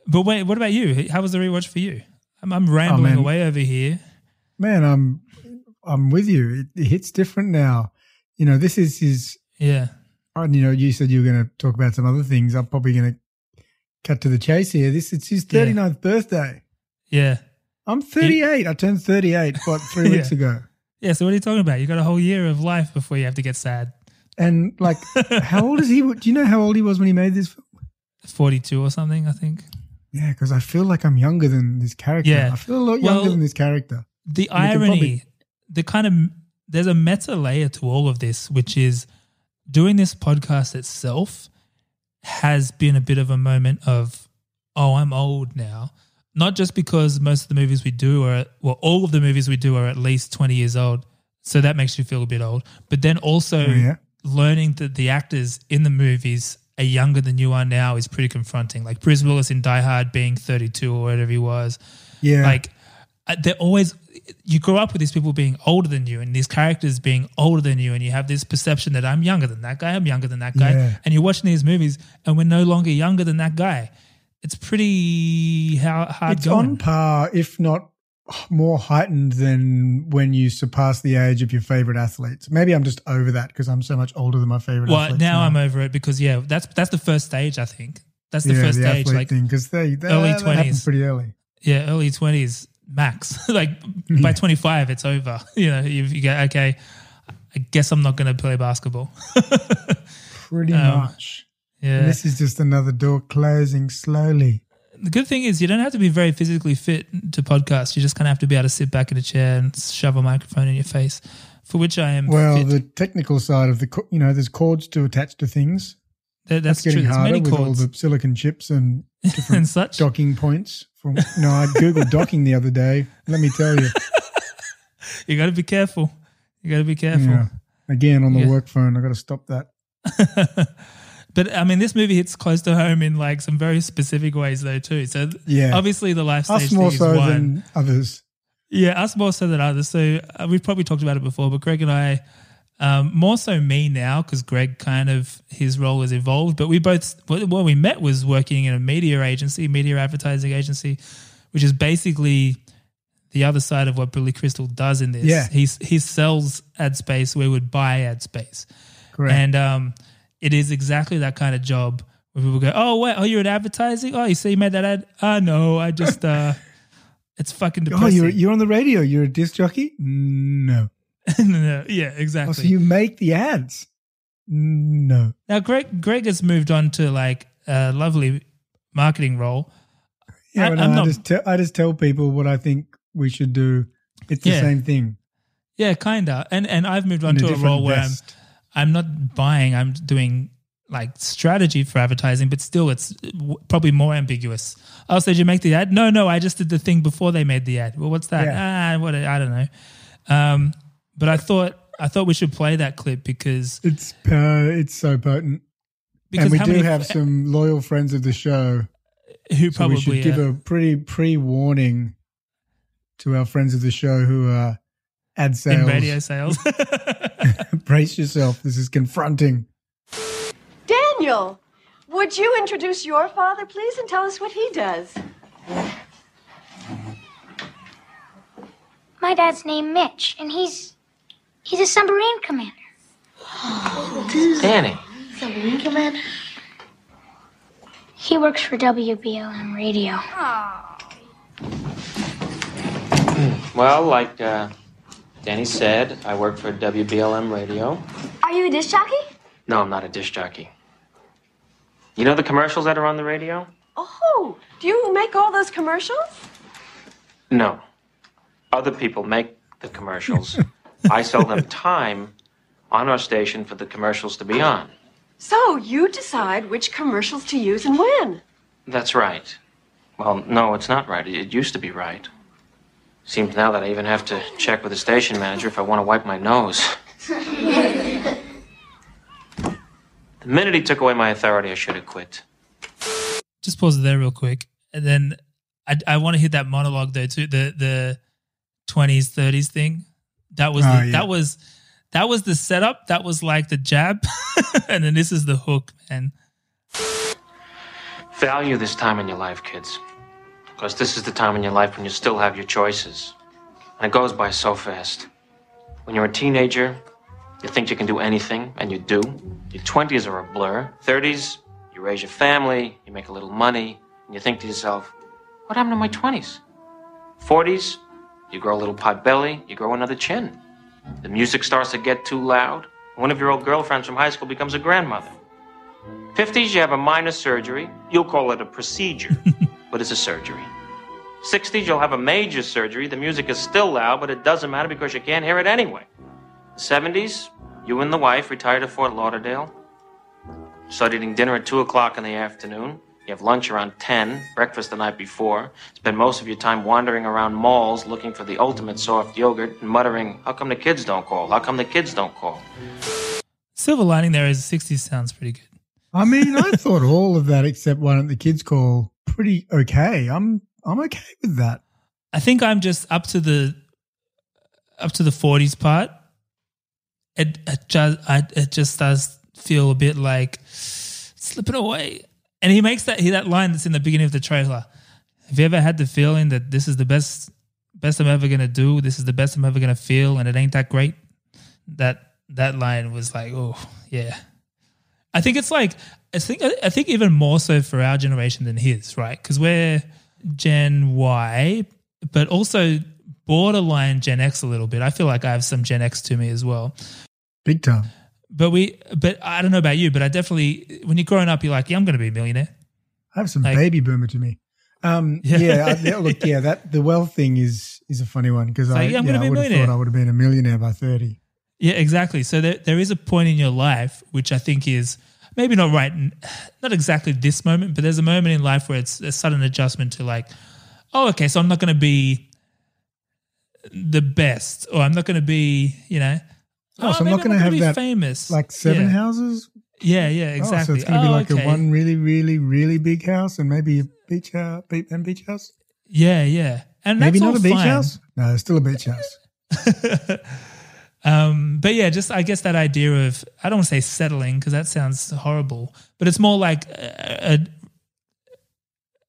but wait, what about you? How was the rewatch for you? I'm, I'm rambling man. away over here. Man, I'm I'm with you. It, it hits different now. You know, this is his Yeah, and you know, you said you were gonna talk about some other things. I'm probably gonna cut to the chase here. This it's his Yeah. 39th birthday. yeah, I'm 38. I turned 38 what three <laughs> Yeah. weeks ago. yeah. So what are you talking about? You got a whole year of life before you have to get sad. And like, <laughs> how old is he? Do you know how old he was when he made this film? Forty-two or something, I think. Yeah, because I feel like I'm younger than this character. Yeah. I feel a lot Well, younger than this character. the And irony, the kind of there's a meta layer to all of this, which is doing this podcast itself has been a bit of a moment of, oh, I'm old now. Not just because most of the movies we do are, well, all of the movies we do are at least 20 years old. So that makes you feel a bit old. But then also Oh, yeah. learning that the actors in the movies are younger than you are now is pretty confronting. Like Bruce Willis in Die Hard being 32 or whatever he was. Yeah. Like uh, they're always you grow up with these people being older than you and these characters being older than you and you have this perception that I'm younger than that guy, I'm younger than that guy. Yeah. And you're watching these movies and we're no longer younger than that guy. It's pretty hard It's going. on par, if not more heightened than when you surpass the age of your favorite athletes. Maybe I'm just over that because I'm so much older than my favorite well, athletes. now I'm over it because yeah, that's that's the first stage I think. That's the yeah, first the stage like thing because they, they early that happens 20s. pretty early. yeah, early twenties max. <laughs> like by twenty five, it's over. <laughs> You know, you, you go okay. I guess I'm not going to play basketball. <laughs> Pretty Um, much. Yeah. And this is just another door closing slowly. the good thing is you don't have to be very physically fit to podcast. You just kind of have to be able to sit back in a chair and shove a microphone in your face for which I am. Well, fit. the technical side of the, you know, there's cords to attach to things. That- that's getting true. Harder many with all the silicon chips and <laughs> different And such. docking points. From no, I googled <laughs> docking the other day. Let me tell you. <laughs> you got to be careful. You got to be careful. Yeah. Again, on the Yeah. work phone, I got to stop that. But I mean, this movie hits close to home in like some very specific ways, though, too. So Yeah. obviously the life stage Us more thing so is one. than others. Yeah, us more so than others. So uh, we've probably talked about it before, but Greg and I, um, more so me now because Greg kind of his role has evolved. But we both, what what we met was working in a media agency, media advertising agency, which is basically the other side of what Billy Crystal does in this. Yeah. he's he sells ad space. We would buy ad space, Correct. and um, it is exactly that kind of job where people go, "Oh, wait, oh, you're in advertising? Oh, you say you made that ad? Ah, no, I just." uh <laughs> It's fucking depressing. Oh, you're you're on the radio. You're a disc jockey? No. <laughs> no, yeah, Oh, exactly. so you make the ads? No. now, Greg, Greg has moved on to like a lovely marketing role. Yeah, I- but I'm I, just tell I just tell people what I think we should do. It's the Yeah. same thing. Yeah, kinda. And and I've moved on In to a different role where I'm. I'm not buying. I'm doing like strategy for advertising, but still, it's probably more ambiguous. Oh, so did you make the ad? No, no, I just did the thing before they made the ad. Well, what's that? Ah, what? I don't know. Um, but I thought I thought we should play that clip because It's uh, it's so potent. Because and we do many- have some loyal friends of the show who so probably we should give uh, a pretty pre warning to our friends of the show who are ad sales. in radio sales. <laughs> <laughs> Brace yourself. This is confronting. Daniel, would you introduce your father, please, and tell us what he does? My dad's named Mitch, and he's he's a submarine commander. Oh, Danny. Submarine commander? He works for WBLM Radio. Well, like uh, Danny said, I work for WBLM Radio. Are you a disc jockey? No, I'm not a disc jockey. You know the commercials that are on the radio? Oh, do you make all those commercials? No. Other people make the commercials. <laughs> I sell them time on our station for the commercials to be on. So you decide which commercials to use and when. That's right. Well, no, it's not right. It it used to be right. Seems now that I even have to check with the station manager if I want to wipe my nose. The minute he took away my authority, I should have quit. just pause it there real quick, and then I, I want to hit that monologue though too. The the twenties thirties thing. That was Oh, the, ah, yeah. that was that was the setup. That was like the jab, <laughs> and then this is the hook, man. Value this time in your life, kids. Because this is the time in your life when you still have your choices. And it goes by so fast. When you're a teenager, you think you can do anything, and you do. Your 20s are a blur. 30s, you raise your family, you make a little money, and you think to yourself, what happened to my 20s? 40s, you grow a little pot belly, you grow another chin. The music starts to get too loud. One of your old girlfriends from high school becomes a grandmother. 50s, you have a minor surgery. You'll call it a procedure, <laughs> but it's a surgery. 60s, you'll have a major surgery. The music is still loud, but it doesn't matter because you can't hear it anyway. 70s, you and the wife retire to Fort Lauderdale. Start eating dinner at 2 o'clock in the afternoon. You have lunch around 10, breakfast the night before. Spend most of your time wandering around malls looking for the ultimate soft yogurt and muttering, How come the kids don't call? How come the kids don't call? Silver lining there is '60s sounds pretty good. I mean, I <laughs> thought all of that except why don't the kids call pretty okay. I'm I'm okay with that. I think I'm just up to the up to the 40s part. It, it just I, it just does feel a bit like slipping away. And he makes that he that line that's in the beginning of the trailer. Have you ever had the feeling that this is the best best I'm ever gonna do? This is the best I'm ever gonna feel, and it ain't that great? That that line was like, oh yeah. I think it's like I think I think even more so for our generation than his, right? Because we're Gen Y, but also borderline Gen X a little bit. I feel like I have some Gen X to me as well. Big time. But we, but I don't know about you, but I definitely when you're growing up, you're like, yeah, I'm going to be a millionaire. I have some Like- baby boomer to me. Um, Yeah. yeah, I- look, <laughs> yeah, that the wealth thing is is a funny one because I, yeah, I'm yeah, gonna I would have thought I would have been a millionaire by thirty. Yeah, exactly. So there, there is a point in your life which I think is maybe not right, not exactly this moment, but there's a moment in life where it's a sudden adjustment to like, oh, okay, so I'm not going to be the best, or I'm not going to be, you know, Oh, so I'm not going to have be that famous, like seven Yeah. houses. Yeah, yeah, Oh, exactly. so it's going to be Oh, like okay. a one really, really, really big house and maybe a beach uh, house, beach, and beach house. Yeah, yeah, and maybe that's not a beach fine. house. No, it's still a beach house. <laughs> Um, but yeah, just I guess that idea of I don't want to say settling because that sounds horrible, but it's more like a, a,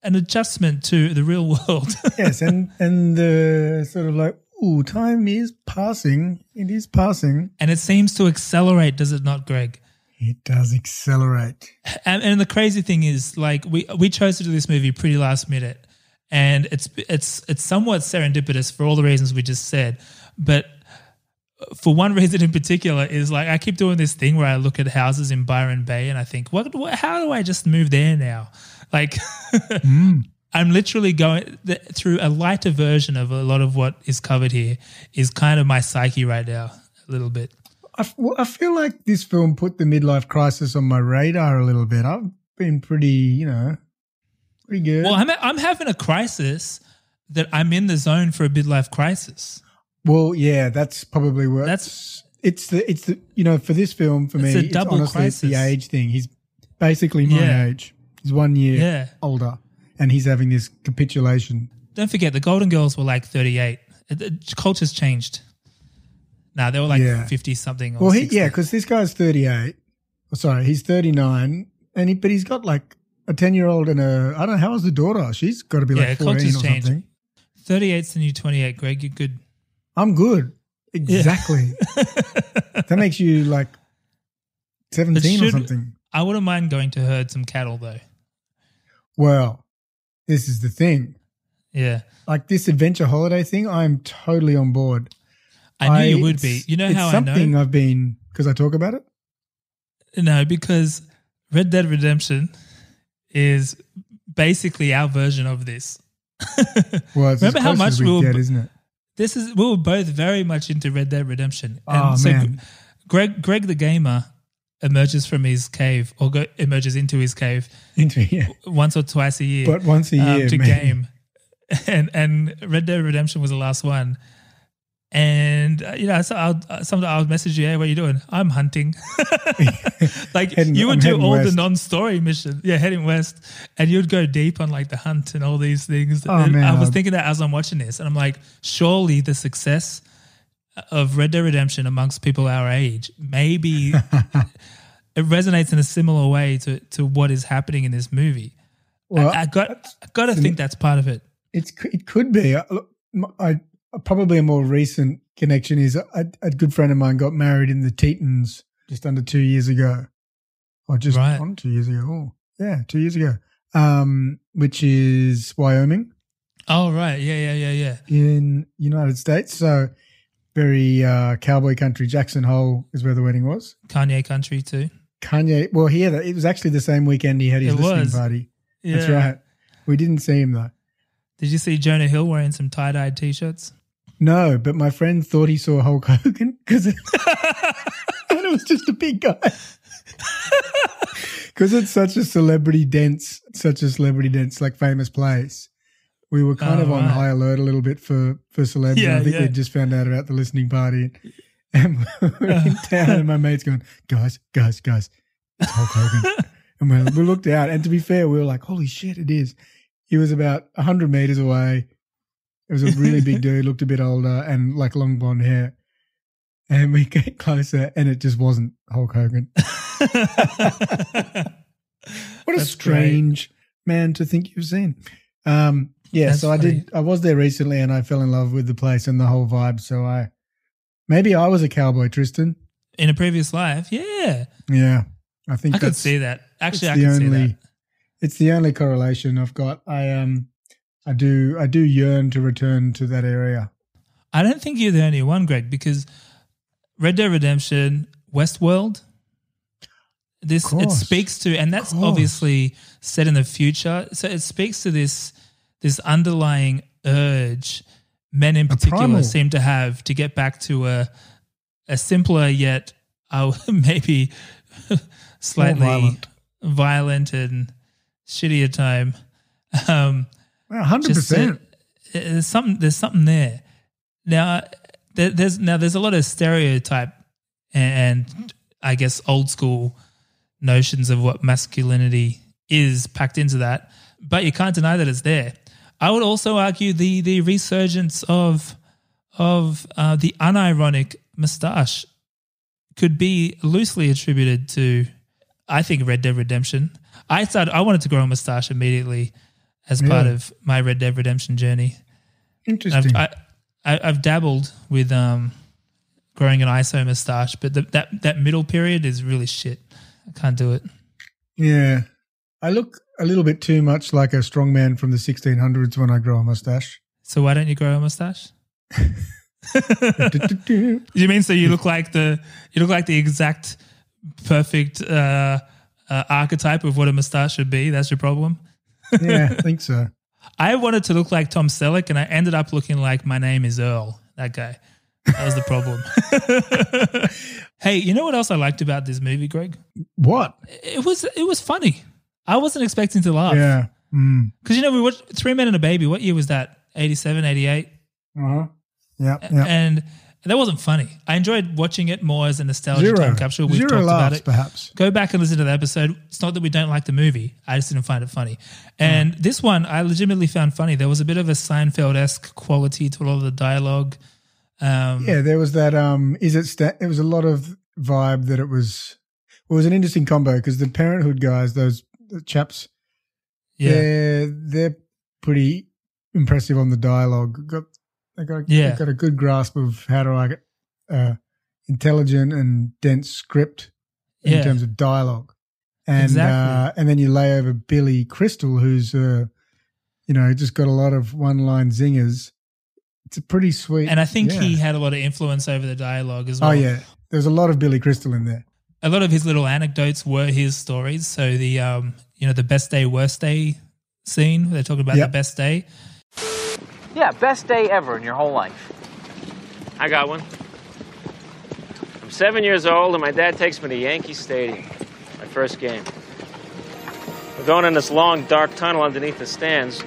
an adjustment to the real <laughs> world. yes, and and the sort of like, ooh, time is passing. It is passing. and it seems to accelerate, does it not, Greg? It does accelerate. And, and the crazy thing is, like we we chose to do this movie pretty last minute, and it's it's it's somewhat serendipitous for all the reasons we just said, but for one <laughs> reason in particular is like I keep doing this thing where I look at houses in Byron Bay and I think, what? what how do I just move there now? Like, <laughs> mm. I'm literally going th- through a lighter version of a lot of what is covered here. Is kind of my psyche right now, a little bit. I, f- I feel like this film put the midlife crisis on my radar a little bit. I've been pretty, you know, pretty good. Well, I'm I'm having a crisis that I'm in the zone for a midlife crisis. Well, yeah, that's probably where That's- it's the it's the you know for this film for It's me a it's double honestly it's the age thing. He's basically my Yeah. age. He's one year Yeah. older, and he's having this capitulation. Don't forget, the Golden Girls were like 38. The culture's changed. Nah, they were like Yeah. 50 something. Or Well, he, yeah, because this guy's thirty eight. Oh, sorry, he's thirty nine, and he but he's got like a ten year old and a I don't know how old's the daughter. She's got to be yeah, like fourteen culture's or changed. something. 38's the new 28. Greg, you're good. I'm good. Exactly. <laughs> that makes you like It seventeen or something. I wouldn't mind going to herd some cattle though. Well, this is the thing. Yeah. Like this adventure holiday thing, I'm totally on board. I knew you would be. You know how I something know? I've been because I talk about it. No, because Red Dead Redemption is basically our version of this. <laughs> Well, it's Remember how much we we were get, isn't it? This is we were both very much into Red Dead Redemption. Oh, man. Greg Greg the gamer emerges from his cave or go, emerges into his cave Into yeah. once or twice a year. But once a um, year, to man. game. <laughs> And and Red Dead Redemption was the last one. And uh, you know, so I'll uh, sometimes I'll message you, "Hey, what are you doing?" I'm hunting. <laughs> like Heading- you would I'm do all the non-story missions, yeah, heading west, and you'd go deep on like the hunt and all these things. Oh, man, I was I'd- thinking that as I'm watching this, and I'm like, surely the success of Red Dead Redemption amongst people our age, maybe <laughs> it resonates in a similar way to to what is happening in this movie. Well, I, I got I got to think that's part of it. It's it could be. I, I probably a more recent connection is a, a good friend of mine got married in the Tetons just under two years ago, or just Right. on two years ago. Oh, yeah, two years ago. Um, which is Wyoming Oh right, yeah, yeah, yeah, yeah. in United States. So very uh, cowboy country. Jackson Hole is where the wedding was. Kanye country too. Kanye. Well, he had it was actually the same weekend he had his It listening was. party. That's right. We didn't see him though. Did you see Jonah Hill wearing some tie dyed t-shirts? No, but my friend thought he saw Hulk Hogan <laughs> because it, <laughs> and it was just a big guy. <laughs> Because it's such a celebrity dense, such a celebrity dense, like famous place. We were kind Oh, of on right. high alert a little bit for for celebs. Yeah, I think yeah. we just found out about the listening party, and <laughs> we're in <laughs> town, and my mate's going, "Guys, guys, guys, it's Hulk Hogan." <laughs> and we, we looked out, and to be fair, we were like, "Holy shit, it is!" He was about hundred meters away. It was a really big dude, looked a bit older, and like long blonde hair. And we get closer, and it just wasn't Hulk Hogan. What a That's strange man to think you've seen. Um, yeah, That's so I did. I was there recently, and I fell in love with the place and the whole vibe. So I, maybe I was a cowboy, Tristan. In a previous life, yeah. Yeah, I think I could see that. Actually, I it's the see only, that. It's the only correlation I've got. I um, I do, I do yearn to return to that area. I don't think you're the only one, Greg, because Red Dead Redemption, Westworld, this it speaks to, and that's obviously set in the future. So it speaks to this this underlying urge men in particular seem to have to get back to a a simpler yet uh, <laughs> maybe <laughs> slightly violent. violent. and shittier time. Um, Well, 100%. there's something. There's something there. Now, there, there's now there's a lot of stereotype and, and I guess old school notions of what masculinity is packed into that, but you can't deny that it's there. I would also argue the the resurgence of of uh, the unironic moustache could be loosely attributed to, I think, Red Dead Redemption. I started. I wanted to grow a moustache immediately as part of my Red Dead Redemption journey. Interesting. I've, I, I've dabbled with um, growing an ISO moustache, but the, that that middle period is really shit. I can't do it. Yeah. I look a little bit too much like a strong man from the 1600s when I grow a mustache. So why don't you grow a mustache? <laughs> <laughs> you mean so you look like the you look like the exact perfect uh, uh, archetype of what a mustache should be? That's your problem. yeah, I <laughs> think so. I wanted to look like Tom Selleck, and I ended up looking like my name is Earl. That guy. That was the problem. hey, you know what else I liked about this movie, Greg? What? It was it was funny. I wasn't expecting to laugh. Yeah. Mm. Because you know we watched Three Men and a Baby. What year was that? 87, 88? Uh-huh. Yeah. Yeah. And that wasn't funny. I enjoyed watching it more as a nostalgia Zero. time capsule. We've Zero talked about it. perhaps. Go back and listen to the episode. It's not that we don't like the movie. I just didn't find it funny. And this one, I legitimately found funny. There was a bit of a Seinfeld esque quality to a lot of the dialogue. Um, Yeah, there was that. Um, is it? Sta- it was a lot of vibe that it was. It was an interesting combo because the Parenthood guys, those the chaps, Yeah. they're they're pretty impressive on the dialogue. Got they got Yeah. they got a good grasp of how to like uh, intelligent and dense script in Yeah. terms of dialogue, and Exactly. uh, and then you lay over Billy Crystal, who's uh, you know just got a lot of one line zingers. It's a pretty sweet, And I think yeah. he had a lot of influence over the dialogue as well. Oh yeah, there's a lot of Billy Crystal in there. A lot of his little anecdotes were his stories. So the um, you know, the best day, worst day scene. They're talking about Yep. the best day. Yeah, best day ever in your whole life. I got one. I'm seven years old, and my dad takes me to Yankee Stadium, my first game. We're going in this long, dark tunnel underneath the stands.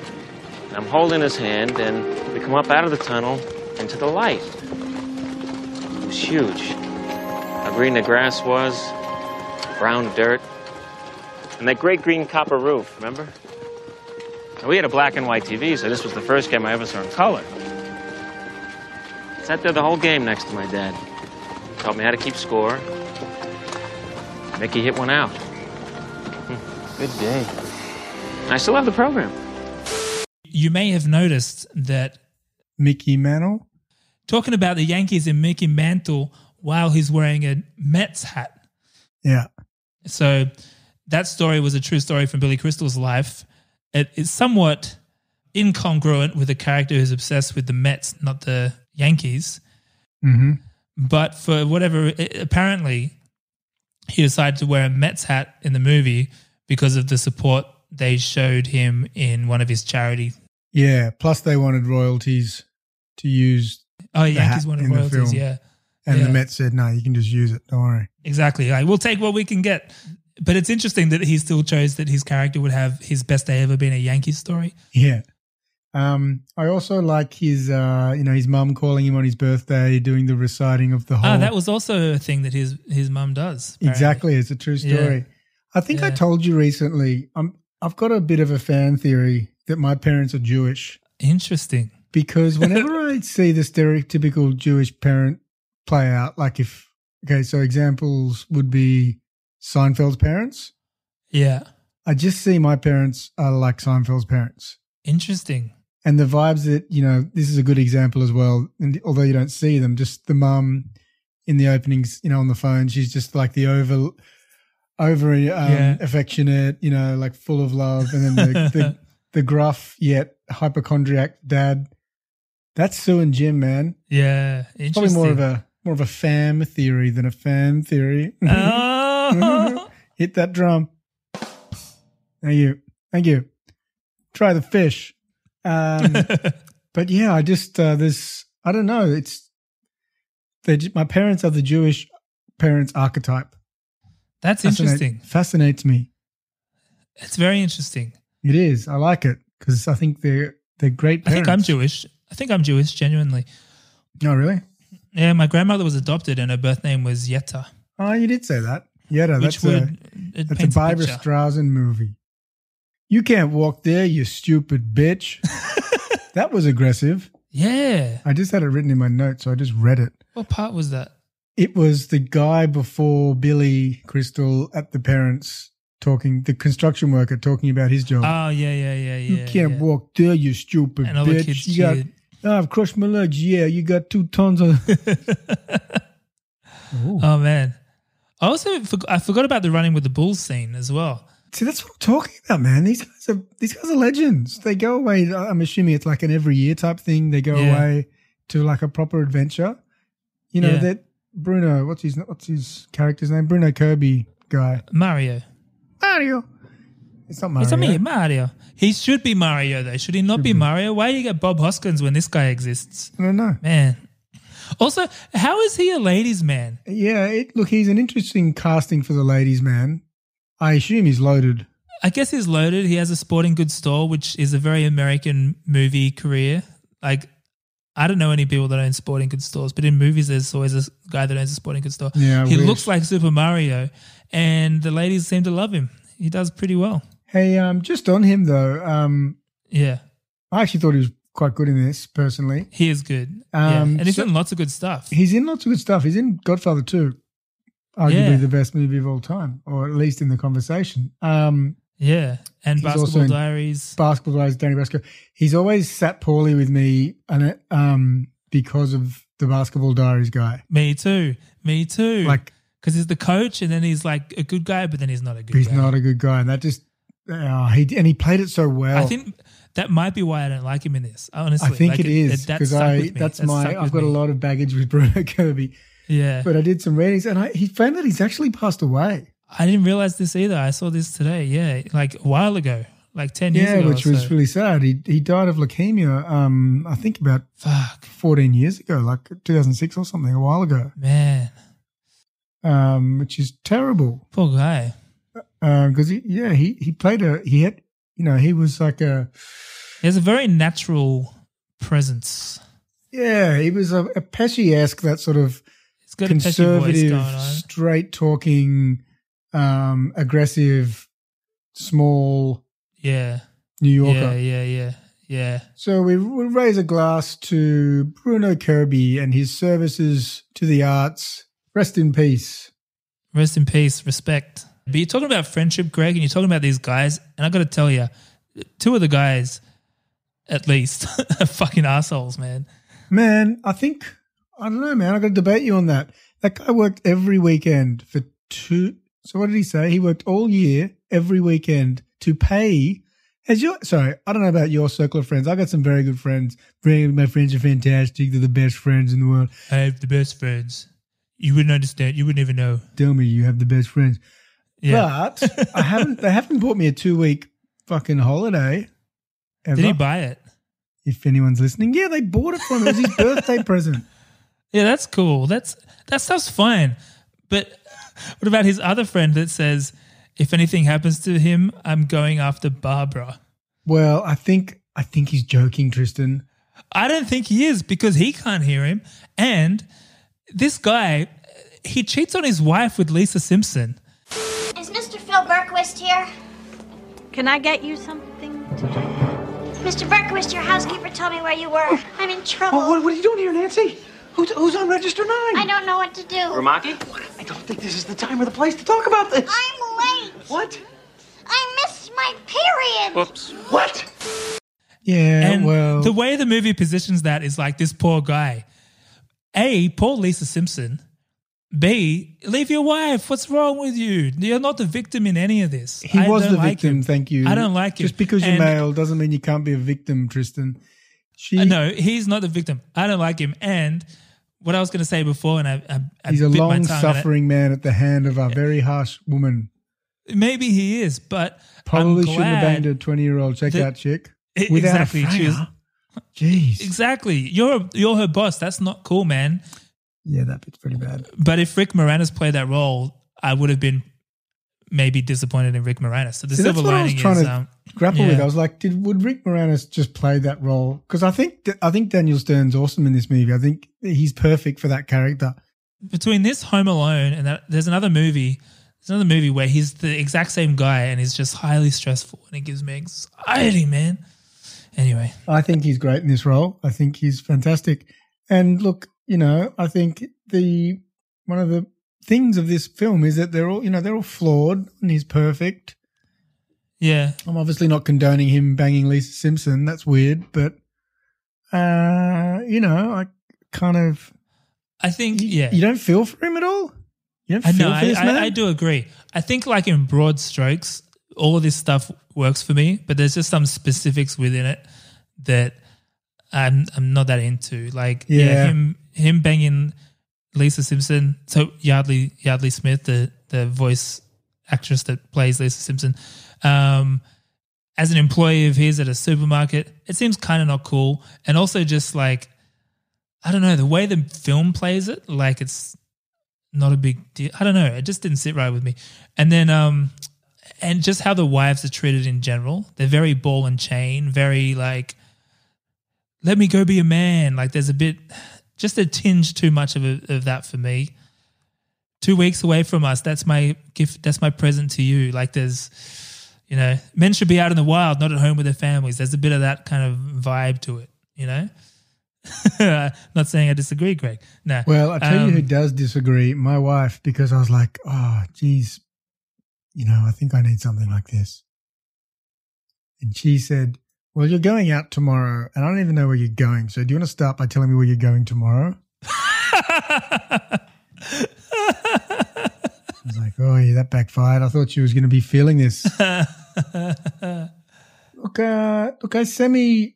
and I'm holding his hand, and we come up out of the tunnel into the light. It was huge. How green the grass was, brown dirt, and that great green copper roof, remember? And we had a black and white TV, so this was the first game I ever saw in color. Sat there the whole game next to my dad. Taught me how to keep score. Mickey hit one out. Hmm, Good day. I still have the program. You may have noticed that Mickey Mantle. talking about the Yankees and Mickey Mantle while he's wearing a Mets hat. Yeah. So that story was a true story from Billy Crystal's life. It is somewhat incongruent with a character who's obsessed with the Mets, not the Yankees. Mm-hmm. But for whatever, i- apparently, he decided to wear a Mets hat in the movie because of the support they showed him in one of his charity. Yeah. Plus, they wanted royalties to use. Oh, Yankees wanted royalties, yeah. And Yeah. the Mets said, "No, you can just use it. Don't worry." Exactly. Like, we'll take what we can get. But it's interesting that he still chose that his character would have his best day ever being a Yankees story. Yeah. Um, I also like his, uh, you know, his mum calling him on his birthday, doing the reciting of the whole. Ah, that was also a thing that his his mum does. apparently. Exactly, it's a true Yeah. story. I think I told you recently. I'm, I've got a bit of a fan theory that my parents are Jewish Interesting. because whenever <laughs> I see the stereotypical Jewish parent play out, like if okay, so examples would be Seinfeld's parents. Yeah. I just see my parents are like Seinfeld's parents. Interesting. and the vibes that you know this is a good example as well and although you don't see them just the mum in the openings you know on the phone she's just like the over over um, Yeah. affectionate you know like full of love and then the, <laughs> the the gruff yet hypochondriac dad that's sue and jim man Yeah. Probably more of a more of a fam theory than a fan theory Oh. <laughs> hit that drum thank you thank you try the fish um <laughs> but yeah, I just uh, there's I don't know. It's my parents are the Jewish parents archetype. That's Fascinate- interesting. Fascinates me. It's very interesting. It is. I like it because I think they're they're great I think I'm Jewish. I think I'm Jewish, genuinely. Oh, really? Yeah, my grandmother was adopted and her birth name was Yetta. Oh, you did say that. Yetta. Which that's a, would- it that's a a Barbara picture. Streisand movie. You can't walk there, you stupid bitch. <laughs> that was aggressive. Yeah. I just had it written in my notes, so I just read it. What part was that? It was the guy before Billy Crystal at the parents talking, the construction worker talking about his job. Oh, yeah, yeah, yeah, you can't yeah. walk there, you stupid And all the bitch. kids you got. Oh, I've crushed my legs. Yeah, you got two tons of. <laughs> Oh, man. I also forg I forgot about the running with the bulls scene as well. See, that's what I'm talking about, man. These guys are these guys are legends. They go away. I'm assuming it's like an every year type thing. They go Yeah. away to like a proper adventure. You know Yeah. that Bruno. What's his What's his character's name? Bruno Kirby guy. Mario. Mario. It's not Mario. It's not me, Mario. He should be Mario, though. Should he not be Mario? Why do you get Bob Hoskins when this guy exists? I don't know. Man. Also, how is he a ladies' man? Yeah. It, look, he's an interesting casting for the ladies' man. I assume he's loaded. I guess he's loaded. He has a sporting goods store, which is a very American movie career. Like, I don't know any people that own sporting goods stores, but in movies, there's always a guy that owns a sporting goods store. Yeah, I he wish. looks like Super Mario, and the ladies seem to love him. He does pretty well. Hey, um, just on him though. Um, Yeah, I actually thought he was quite good in this personally. he is good. yeah. Um, And he's so- in lots of good stuff. He's in lots of good stuff. He's in Godfather 2, arguably Yeah. the best movie of all time, or at least in the conversation. Um, Yeah, and Basketball Diaries. Basketball Diaries, Donnie Brasco. He's always sat poorly with me and um, because of the Basketball Diaries guy. Me too. Me too. Like- because he's the coach, and then he's like a good guy, but then he's not a good He's guy. not a good guy. And that just, uh, he, and he played it so well. I think that might be why I don't like him in this. Honestly, I think Like, it is because stuck I that's that my I've got a lot of baggage with <laughs> Bruno Kirby. Yeah, But I did some readings and I, he found that he's actually passed away. I didn't realize this either. I saw this today. Yeah, like a while ago, like ten years ago. Yeah, ago. which was so. really sad. He he died of leukemia. Um, I think about fuck, fourteen years ago, like 2006 or something, a while ago. man. Um, which is terrible. Poor guy. Because he, yeah, he he played a he had you know he was like a He has a very natural presence. yeah he was a, a Pesci esque that sort of He's got a Pesci voice going conservative, straight talking, um, aggressive, small Yeah, New Yorker. yeah, yeah, yeah, yeah. So we, we raise a glass to Bruno Kirby and his services to the arts. Rest in peace. Rest in peace, respect. But you're talking about friendship, Greg, and you're talking about these guys, and I got to tell you, two of the guys, at least, <laughs> are fucking assholes, man. Man, I think I don't know, man. I got to debate you on that. That guy worked every weekend for two. So what did he say? He worked all year, every weekend, to pay. As your sorry, I don't know about your circle of friends. I got some very good friends. My friends are fantastic. They're the best friends in the world. I have the best friends. You wouldn't understand. You wouldn't even know. Tell me you have the best friends. Yeah. But I haven't. They haven't bought me a two week fucking holiday. Ever. Did he buy it? If anyone's listening, yeah, they bought it for him. It was his <laughs> birthday present. Yeah, that's cool. That's that stuff's fine. But what about his other friend that says, if anything happens to him, I'm going after Barbara? Well, I think I think he's joking, Tristan. I don't think he is because he can't hear him. And this guy, he cheats on his wife with Lisa Simpson. Is Berquist here? Can I get you something to drink? Mr. Berquist, your housekeeper told me where you were. Oh. I'm in trouble. Oh, what, what are you doing here, Nancy? Who's, who's on register nine? I don't know what to do. Ramaki? I don't think this is the time or the place to talk about this. I'm late. What? I missed my period. Whoops. What? Yeah, and well, the way the movie positions that is like this poor guy. A, poor Lisa Simpson. B, leave your wife. What's wrong with you? You're not the victim in any of this. he I was don't the like victim. him. Thank you. I don't like him. Just because you're And- male doesn't mean you can't be a victim, Tristan. She, Uh, no, he's not the victim. I don't like him. And what I was going to say before, and I, I, I he's a my tongue I- man at the hand of a very harsh woman. Maybe he is, but Probably shouldn't have banged a twenty-year-old checkout that- chick I- without exactly. a Jeez. Exactly. You're you're her boss. That's not cool, man. Yeah, that bit's pretty bad. But if Rick Moranis played that role, I would have been maybe disappointed in Rick Moranis. So the See, silver what I was trying is to um, grapple yeah. with. I was like, did would Rick Moranis just play that role? Because I think I think Daniel Stern's awesome in this movie. I think he's perfect for that character. between this Home Alone and that, there's another movie. There's another movie where he's the exact same guy and he's just highly stressful and it gives me anxiety, man. Anyway, I think he's great in this role. I think he's fantastic. And look, you know, I think the one of the things of this film is that they're all, you know, they're all flawed and he's perfect. yeah, I'm obviously not condoning him banging Lisa Simpson. That's weird, but uh, you know, I kind of I think yeah. you don't feel for him at all. You don't I feel know, for I, this man. I, I do agree. I think like in broad strokes, all of this stuff works for me, but there's just some specifics within it that I'm I'm not that into. Like yeah, Yeah. him him banging Lisa Simpson. So Yeardley Yeardley Smith, the the voice actress that plays Lisa Simpson, um, as an employee of his at a supermarket, it seems kind of not cool. And also just like I don't know the way the film plays it, like it's not a big deal. I don't know. It just didn't sit right with me. And then, um, and just how the wives are treated in general. They're very ball and chain, very like, let me go be a man. Like there's a bit, just a tinge too much of, a, of that for me. Two weeks away from us. That's my gift. That's my present to you. Like there's, you know, men should be out in the wild, not at home with their families. There's a bit of that kind of vibe to it, you know? <laughs> not saying I disagree, Greg. No. Well, I tell you who Um, does disagree, my wife, because I was like, oh, geez, you know, I think I need something like this. And she said, well, you're going out tomorrow, and I don't even know where you're going. So do you want to start by telling me where you're going tomorrow? <laughs> I was like, oh, yeah, that backfired. I thought she was going to be feeling this. <laughs> look, uh, look, I semi.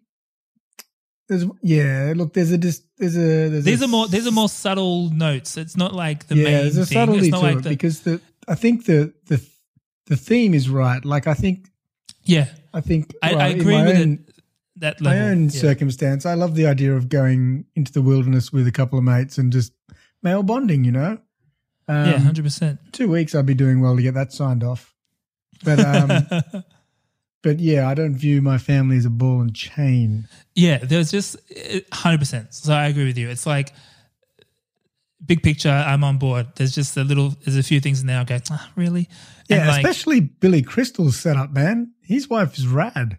There's, yeah, look, there's a dis, there's a there's these a are more these are more subtle notes. It's not like the yeah, main there's a thing. subtlety it's not to like it the, because the I think the the the theme is right. Like I think yeah, I think I, well, I agree with own, it. That My own yeah. circumstance, I love the idea of going into the wilderness with a couple of mates and just male bonding. You know, um, yeah, hundred percent. two weeks I'd be doing well to get that signed off. But um, <laughs> but yeah, I don't view my family as a ball and chain. Yeah, there's just hundred percent. So I agree with you. It's like big picture. I'm on board. There's just a little. There's a few things in there. I go, ah, really? Yeah, like, especially Billy Crystal's setup, man. His wife is rad.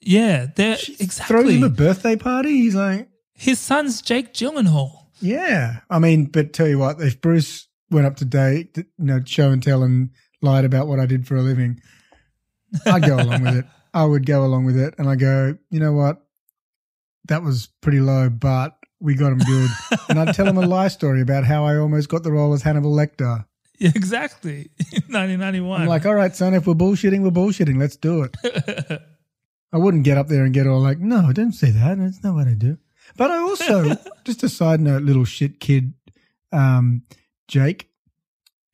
yeah, they're Throws exactly. him a birthday party. He's like, His son's Jake Gyllenhaal. Yeah, I mean, but tell you what, if Bruce went up to date, you know, show and tell, and lied about what I did for a living, I'd go along with it. <laughs> I would go along with it, and I go, you know what, that was pretty low, but we got him good, <laughs> and I'd tell him a lie story about how I almost got the role as Hannibal Lecter. Yeah, <laughs> exactly. 1991. I'm like, all right, son, if we're bullshitting, we're bullshitting. Let's do it. <laughs> I wouldn't get up there and get all like, no, don't say that. That's not what I do. But I also, just a side note, little shit kid, um, Jake,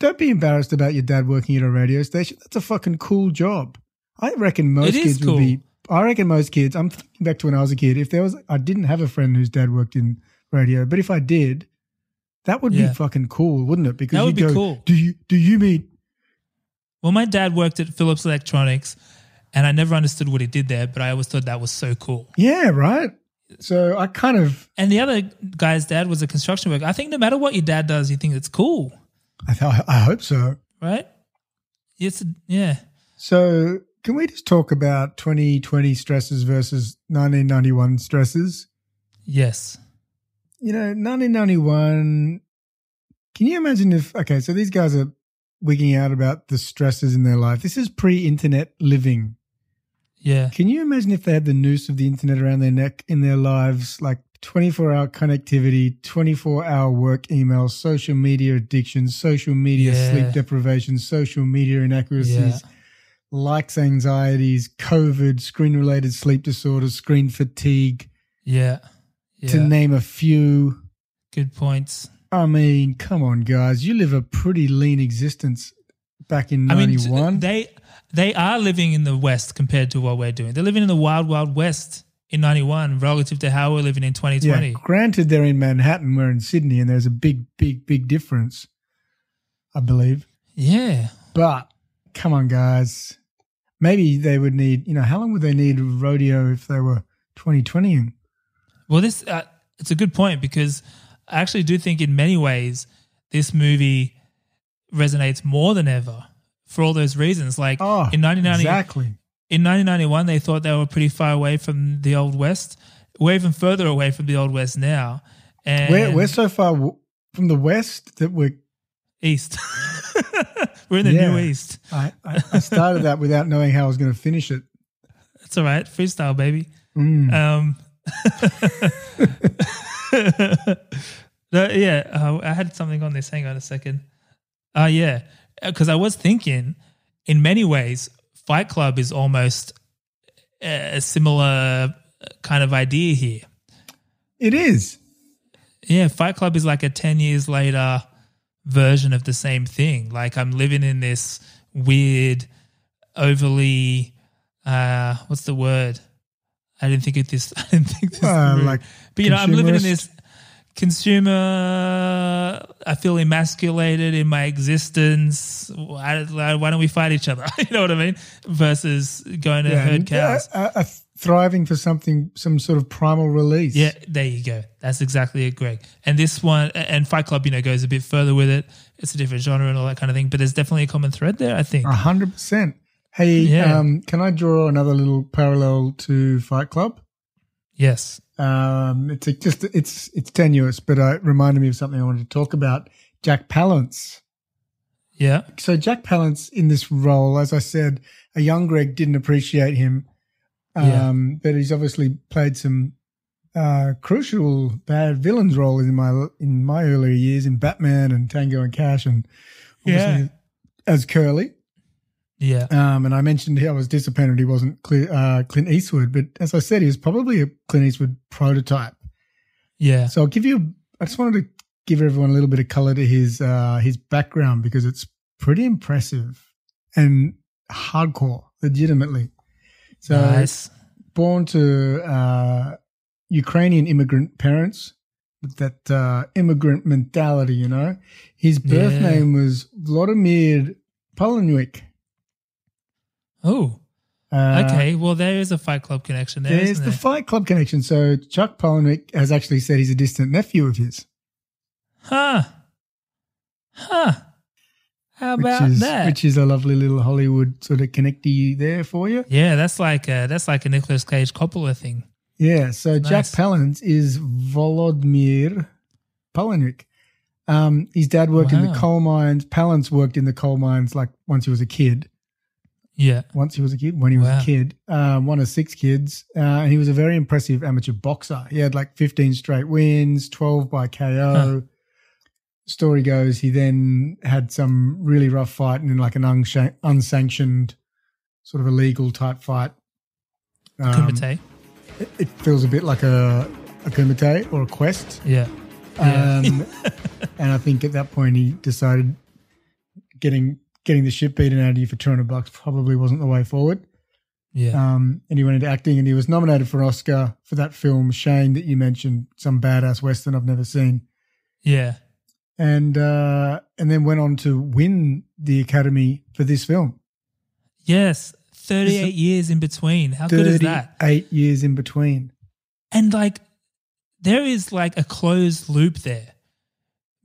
don't be embarrassed about your dad working at a radio station. That's a fucking cool job. I reckon most kids would be. I reckon most kids. I'm thinking back to when I was a kid. If there was, I didn't have a friend whose dad worked in radio, but if I did, that would Yeah. be fucking cool, wouldn't it? Because That would you'd be go, cool. Do you do you mean Well, my dad worked at Philips Electronics, and I never understood what he did there, but I always thought that was so cool. Yeah, right. So I kind of, And the other guy's dad was a construction worker. I think no matter what your dad does, you think it's cool, I, th- I hope so. right? It's yeah. So can we just talk about 2020 stresses versus 1991 stresses? Yes. You know, 1991. Can you imagine if? Okay, so these guys are wigging out about the stresses in their life. This is pre-internet living. Yeah. Can you imagine if they had the noose of the internet around their neck in their lives, like 24 hour connectivity, 24 hour work emails, social media addiction, social media Yeah. sleep deprivation, social media inaccuracies, Yeah. Likes anxieties, COVID, screen related sleep disorders, screen fatigue, Yeah. Yeah. to name a few. Good points. I mean, come on, guys. You live a pretty lean existence back in I mean, 91. they they are living in the West compared to what we're doing. They're living in the wild, wild West in 91 relative to how we're living in 2020. Yeah, granted, they're in Manhattan, we're in Sydney, and there's a big, big, big difference, I believe. Yeah. But come on, guys. Maybe they would need, you know, how long would they need rodeo if they were 2020? Well, this uh, it's a good point because I actually do think in many ways this movie resonates more than ever for all those reasons. Like Oh, in 1990, exactly. in 1991, they thought they were pretty far away from the old west. We're even further away from the old west now. And We're, we're so far w- from the west that we're east. <laughs> we're in the Yeah. new east. I, I, I started that without knowing how I was going to finish it. That's all right. Freestyle, baby. Mm. Um, <laughs> no, yeah, uh, I had something on this. Hang on a second. Uh, yeah, because I was thinking, in many ways, Fight Club is almost a similar kind of idea here. It is. Yeah, Fight Club is like a 10 years later version of the same thing. Like I'm living in this weird, overly, uh, what's the word? I didn't think of this. <laughs> I didn't think this. Uh, like but you know, I'm living in this consumer. I feel emasculated in my existence. Why, why don't we fight each other? <laughs> you know what I mean? Versus going to herd and, cows. uh, uh, uh, thriving for something, some sort of primal release. Yeah, there you go. That's exactly it, Greg. And this one, and Fight Club, you know, goes a bit further with it. It's a different genre and all that kind of thing, but there's definitely a common thread there, I think. A hundred percent. Hey, Yeah. um, can I draw another little parallel to Fight Club? Yes. Um, it's a, just it's it's tenuous, but uh, it reminded me of something I wanted to talk about. Jack Palance. Yeah. So Jack Palance in this role, as I said, a young Greg didn't appreciate him, Yeah. um, but he's obviously played some uh, crucial bad villains role in my in my earlier years in Batman and Tango and Cash, and Yeah. as Curly. Yeah. Um, and I mentioned I was disappointed he wasn't Cle- uh, Clint Eastwood, but as I said, he was probably a Clint Eastwood prototype. Yeah. So I'll give you. I just wanted to give everyone a little bit of color to his uh, his background because it's pretty impressive and hardcore, legitimately. So Nice. born to uh, Ukrainian immigrant parents with that uh, immigrant mentality, you know. His birth Yeah. name was Vladimir Palahniuk. Oh. Uh, okay. Well, there is a Fight Club connection there. There's the there? Fight Club connection. So Chuck Palahniuk has actually said he's a distant nephew of his. Huh. Huh. How about which is, that? Which is a lovely little Hollywood sort of connecty there for you. yeah, that's like a, that's like a Nicolas Cage Coppola thing. Yeah. So Jack Nice. Palance is Volodymyr Palahniuk. Um, his dad worked in the coal mines. Palance worked in the coal mines like once he was a kid. Yeah. Once he was a kid, when he was Wow. a kid, um, one of six kids, uh, and he was a very impressive amateur boxer. He had like 15 straight wins, 12 by KO. Story goes, he then had some really rough fight and in like an unshan- unsanctioned, sort of illegal type fight. Um, Kumite. it, it feels a bit like a a kumite or a quest. Yeah. Um, <laughs> and I think at that point he decided getting getting the shit beaten out of you for two hundred bucks probably wasn't the way forward. Yeah. Um, and he went into acting, and he was nominated for an Oscar for that film Shane that you mentioned, some badass western I've never seen, yeah. And uh, and then went on to win the Academy for this film. Yes. 38 years in between. How good is that? Eight years in between. And like, there is like a closed loop there.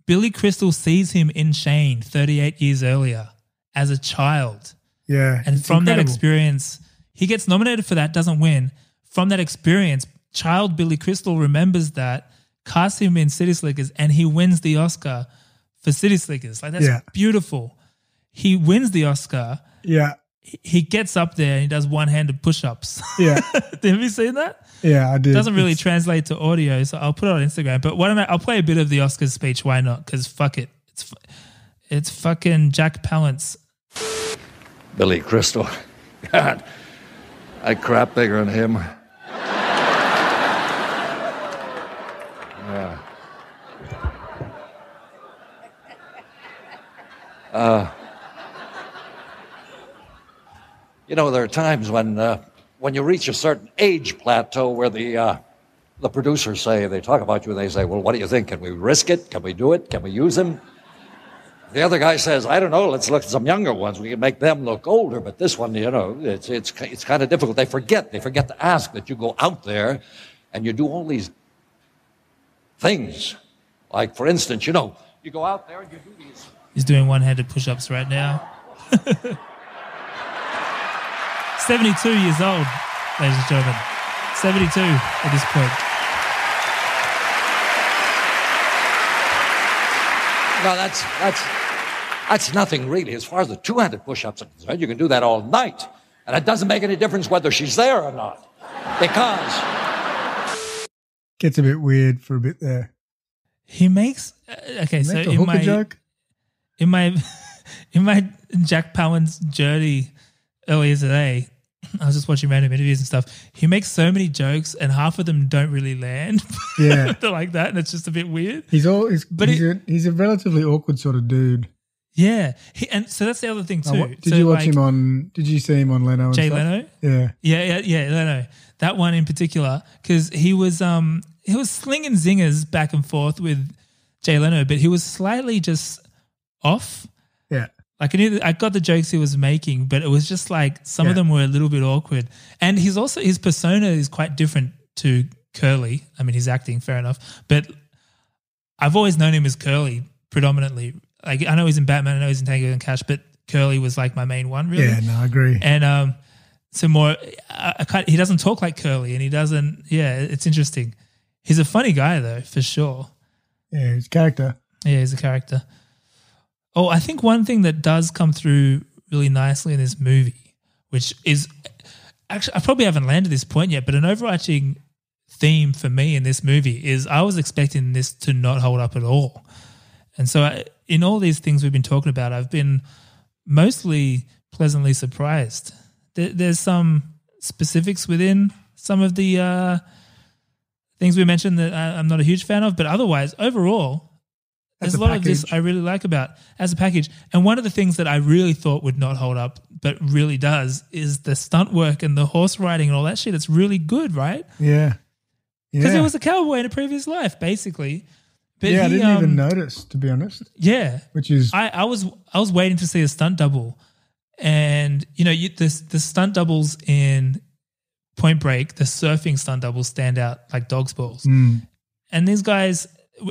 Billy Crystal sees him in Shane 38 years earlier as a child. Yeah, And from that experience, he gets nominated for that, doesn't win. From that experience, child Billy Crystal remembers that, casts him in City Slickers, and he wins the Oscar for City Slickers. Like, that's Yeah. beautiful. He wins the Oscar. Yeah, He- He gets up there and he does one handed push ups. yeah, <laughs> Have you seen that? yeah. I did. It doesn't really It's- translate to audio, so I'll put it on Instagram. But why don't I? I'll play a bit of the Oscars speech. Why not? Because fuck it, it's it's fucking Jack Palance. Billy Crystal. <laughs> God, I crap bigger than him. Yeah. Uh, you know, there are times when uh, when you reach a certain age plateau where the uh, the producers say they talk about you and they say, "Well, what do you think? Can we risk it? Can we do it? Can we use him?" The other guy says, "I don't know. Let's look at some younger ones. We can make them look older." But this one, you know, it's it's it's kind of difficult. They forget. They forget to ask that you go out there and you do all these things. Like, for instance, you know, you go out there and you do these. He's doing one-handed push-ups right now. <laughs> 72 years old, ladies and gentlemen. 72 at this point. No, that's that's that's nothing really. As far as the two-handed push-ups are concerned, you can do that all night, and it doesn't make any difference whether she's there or not, because Gets a bit weird for a bit there. He makes uh, okay. So Make a in my joke? in my <laughs> in my Jack Palance journey earlier today, I was just watching random interviews and stuff. He makes so many jokes, and half of them don't really land. <laughs> Yeah. they're like that, and it's just a bit weird. He's all he's, But he's, it- a, he's a relatively awkward sort of dude. Yeah, he, and so that's the other thing Oh, too. what- did So, you watch like, him on? Did you see him on Leno? And Jay stuff? Leno? Yeah. Yeah, yeah, yeah, Leno. That one in particular, because he was um he was slinging zingers back and forth with Jay Leno, but he was slightly just off. Yeah. Like I knew I got the jokes he was making, but it was just like some of them were a little bit awkward. And he's also his persona is quite different to Curly. I mean, he's acting fair enough, but I've always known him as Curly predominantly. Like I know he's in Batman, I know he's in Tango and Cash, but Curly was like my main one, really. Yeah, no, I agree. And um, so more, I, I can't, he doesn't talk like Curly, and he doesn't. Yeah, it's interesting. He's a funny guy though, for sure. Yeah, his character. Yeah, he's a character. Oh, I think one thing that does come through really nicely in this movie, which is actually I probably haven't landed this point yet, but an overarching theme for me in this movie is I was expecting this to not hold up at all. And so I, in all these things we've been talking about, I've been mostly pleasantly surprised. There, there's some specifics within some of the uh, things we mentioned that I, I'm not a huge fan of, but otherwise, overall, there's a a lot of this. I really like about as a package. And one of the things that I really thought would not hold up, but really does, is the stunt work and the horse riding and all that shit. It's really good, right? Yeah. Because Yeah. he was a cowboy in a previous life, basically. But yeah, I didn't even um, notice, to be honest. Yeah, Which is I, I was I was waiting to see a stunt double, and you know you, the the stunt doubles in Point Break, the surfing stunt doubles stand out like dog's balls. Mm. And these guys,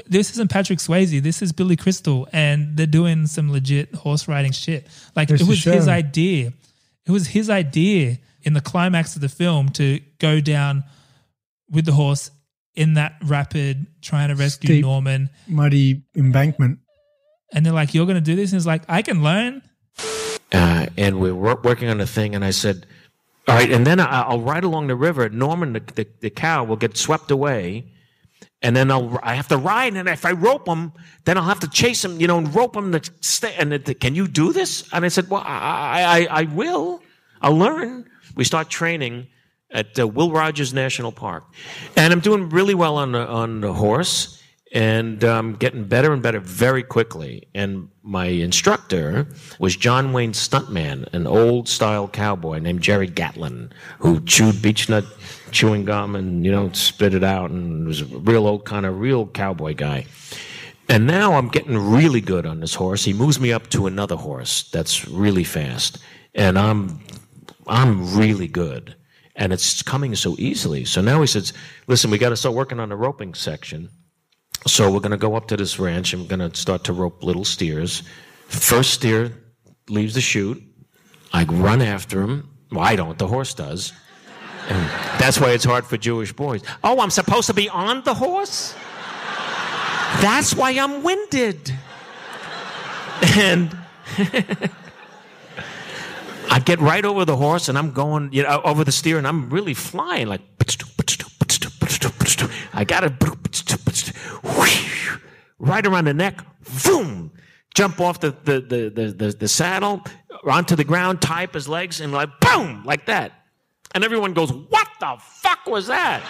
this isn't Patrick Swayze, this is Billy Crystal, and they're doing some legit horse riding shit. Like Goes it was his idea. It was his idea in the climax of the film to go down with the horse in that rapid, trying to rescue Steep. Norman. muddy embankment. And they're like, "You're going to do this?" And he's like, "I can learn." uh, and we were working on a thing, and I said, "All right," and then I- I'll ride along the river. Norman, the, the, the cow, will get swept away, and then I'll I have to ride, and if I rope him, then I'll have to chase him, you know, and rope him to stay. And it, can you do this? And I said, "Well, I I, I will. I'll learn." We start training at uh, Will Rogers National Park, and I'm doing really well on the, on the horse and um, getting better and better very quickly. And my instructor was John Wayne Stuntman, an old style cowboy named Jerry Gatlin, who chewed beechnut chewing gum and you know spit it out, and was a real old kind of real cowboy guy. And now I'm getting really good on this horse. He moves me up to another horse that's really fast, and I'm I'm really good, and it's coming so easily. So now he says, "Listen, we got to start working on the roping section." So we're going to go up to this ranch and we're going to start to rope little steers. First steer leaves the chute. I run after him. Well, I don't. The horse does. And that's why it's hard for Jewish boys. Oh, I'm supposed to be on the horse? That's why I'm winded. And <laughs> I get right over the horse and I'm going, you know, over the steer and I'm really flying like I got it right around the neck, boom, jump off the, the, the, the, the, the saddle onto the ground, tie up his legs, and like boom, like that. And everyone goes, What the fuck was that?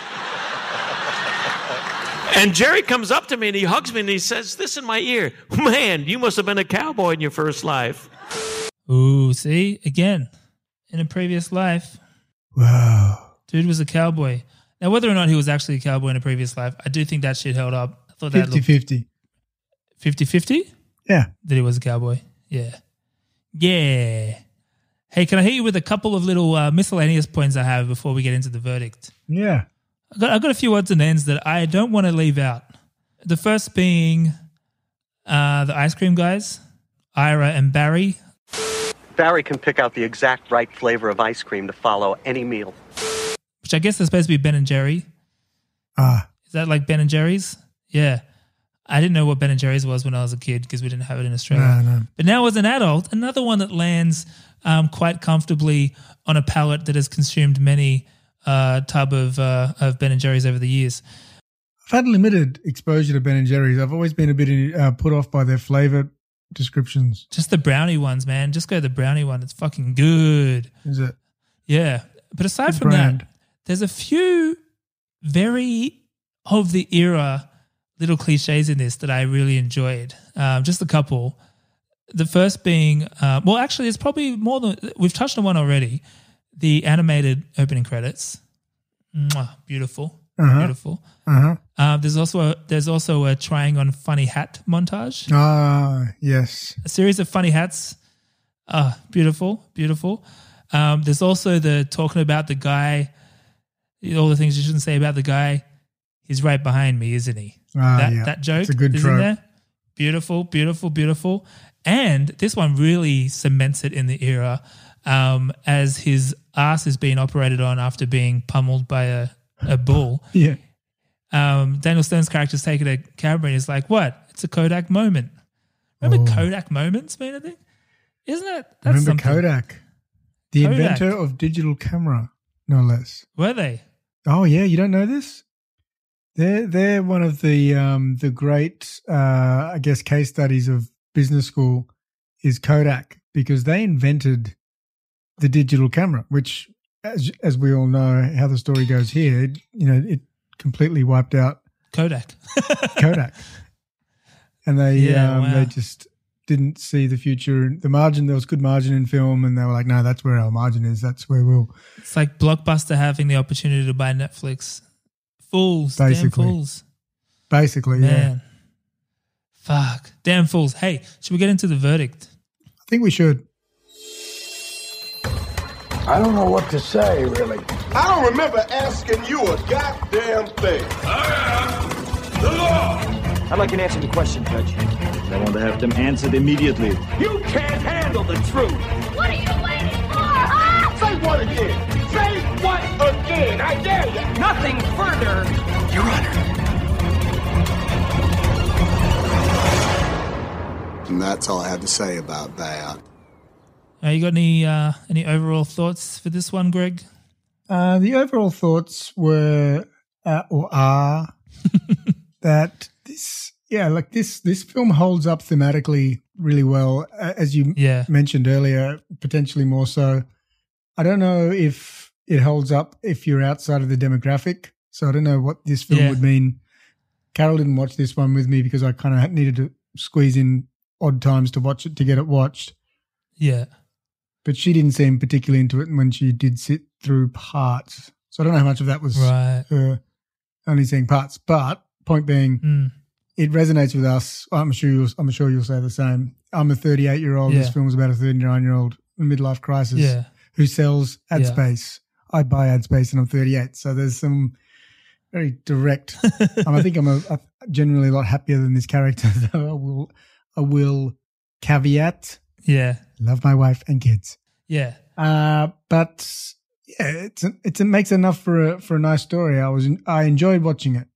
and Jerry comes up to me and he hugs me and he says this in my ear Man, you must have been a cowboy in your first life. Ooh, see again in a previous life. Wow. Dude was a cowboy. Now, whether or not he was actually a cowboy in a previous life, I do think that shit held up. I thought that 50 looked 50. 50 50 Yeah. that he was a cowboy. Yeah. Yeah. Hey, can I hit you with a couple of little uh, miscellaneous points I have before we get into the verdict? Yeah. I got, I got a few odds and ends that I don't want to leave out. The first being uh, the ice cream guys, Ira and Barry. Barry can pick out the exact right flavor of ice cream to follow any meal. Which I guess is supposed to be Ben and Jerry. Ah. Is that like Ben and Jerry's? Yeah. I didn't know what Ben and Jerry's was when I was a kid because we didn't have it in Australia. No, no. But now as an adult, another one that lands um, quite comfortably on a palate that has consumed many uh, tub of uh, of Ben and Jerry's over the years. I've had limited exposure to Ben and Jerry's. I've always been a bit uh, put off by their flavor descriptions. Just the brownie ones, man. Just go the brownie one. It's fucking good. Is it? Yeah. But aside Good from brand. that, there's a few very of the era little cliches in this that I really enjoyed. Um, just a couple. The first being, uh, well, actually, it's probably more than we've touched on one already. The animated opening credits, Mwah, beautiful, Uh-huh. beautiful. Uh-huh. Uh, there's also a, there's also a trying on funny hat montage Ah, yes. a series of funny hats. Ah, beautiful, beautiful. Um, there's also the talking about the guy, all the things you shouldn't say about the guy. He's right behind me, isn't he? Ah, that yeah. that joke It's a good is in there. Beautiful, beautiful, beautiful. And this one really cements it in the era um, as his ass is being operated on after being pummeled by a, a bull. <laughs> Yeah. Um, Daniel Stern's character's taking a camera and he's like, "What? It's a Kodak moment." Remember Oh. Kodak moments being a thing? Isn't that Remember something? Kodak, the Kodak. inventor of digital camera, no less. Were they? Oh yeah, you don't know this? They're they're one of the um the great uh I guess case studies of business school is Kodak because they invented the digital camera, which as as we all know how the story goes here, it, you know, it completely wiped out Kodak. <laughs> Kodak. And they Yeah, um, wow. they just didn't see the future. The margin there was good margin in film, and they were like, "No, that's where our margin is. That's where we'll." It's like Blockbuster having the opportunity to buy Netflix. Fools, damn Basically. fools, Basically, yeah. man. Fuck, damn fools. Hey, should we get into the verdict? I think we should. I don't know what to say, really. I don't remember asking you a goddamn thing. I am the law. I'd like an answer to the question, Judge. I want to have them answered immediately. You can't handle the truth. What are you waiting for, huh? Say what again? Say what again? I dare you. Nothing further. Your Honor. And that's all I have to say about that. Uh, you got any uh, any overall thoughts for this one, Greg? Uh, the overall thoughts were uh, or are <laughs> that this, yeah, like this this film holds up thematically really well, as you Yeah. mentioned earlier, potentially more so. I don't know if it holds up if you're outside of the demographic, so I don't know what this film Yeah. would mean. Carol didn't watch this one with me because I kind of needed to squeeze in odd times to watch it to get it watched Yeah, but she didn't seem particularly into it when she did sit through parts. So I don't know how much of that was Right. her only seeing parts. But point being, Mm. It resonates with us. I'm sure you'll, I'm sure you'll say the same. I'm a 38 year old. This Yeah. film's about a 39 year old midlife crisis Yeah. who sells ad Yeah. space. I buy ad space and I'm 38. So there's some very direct. <laughs> um, I think I'm a, a generally a lot happier than this character. <laughs> Though I will, I will caveat. yeah, Love my wife and kids. yeah. Uh, but yeah, it's it's it makes enough for a for a nice story. I was I enjoyed watching it.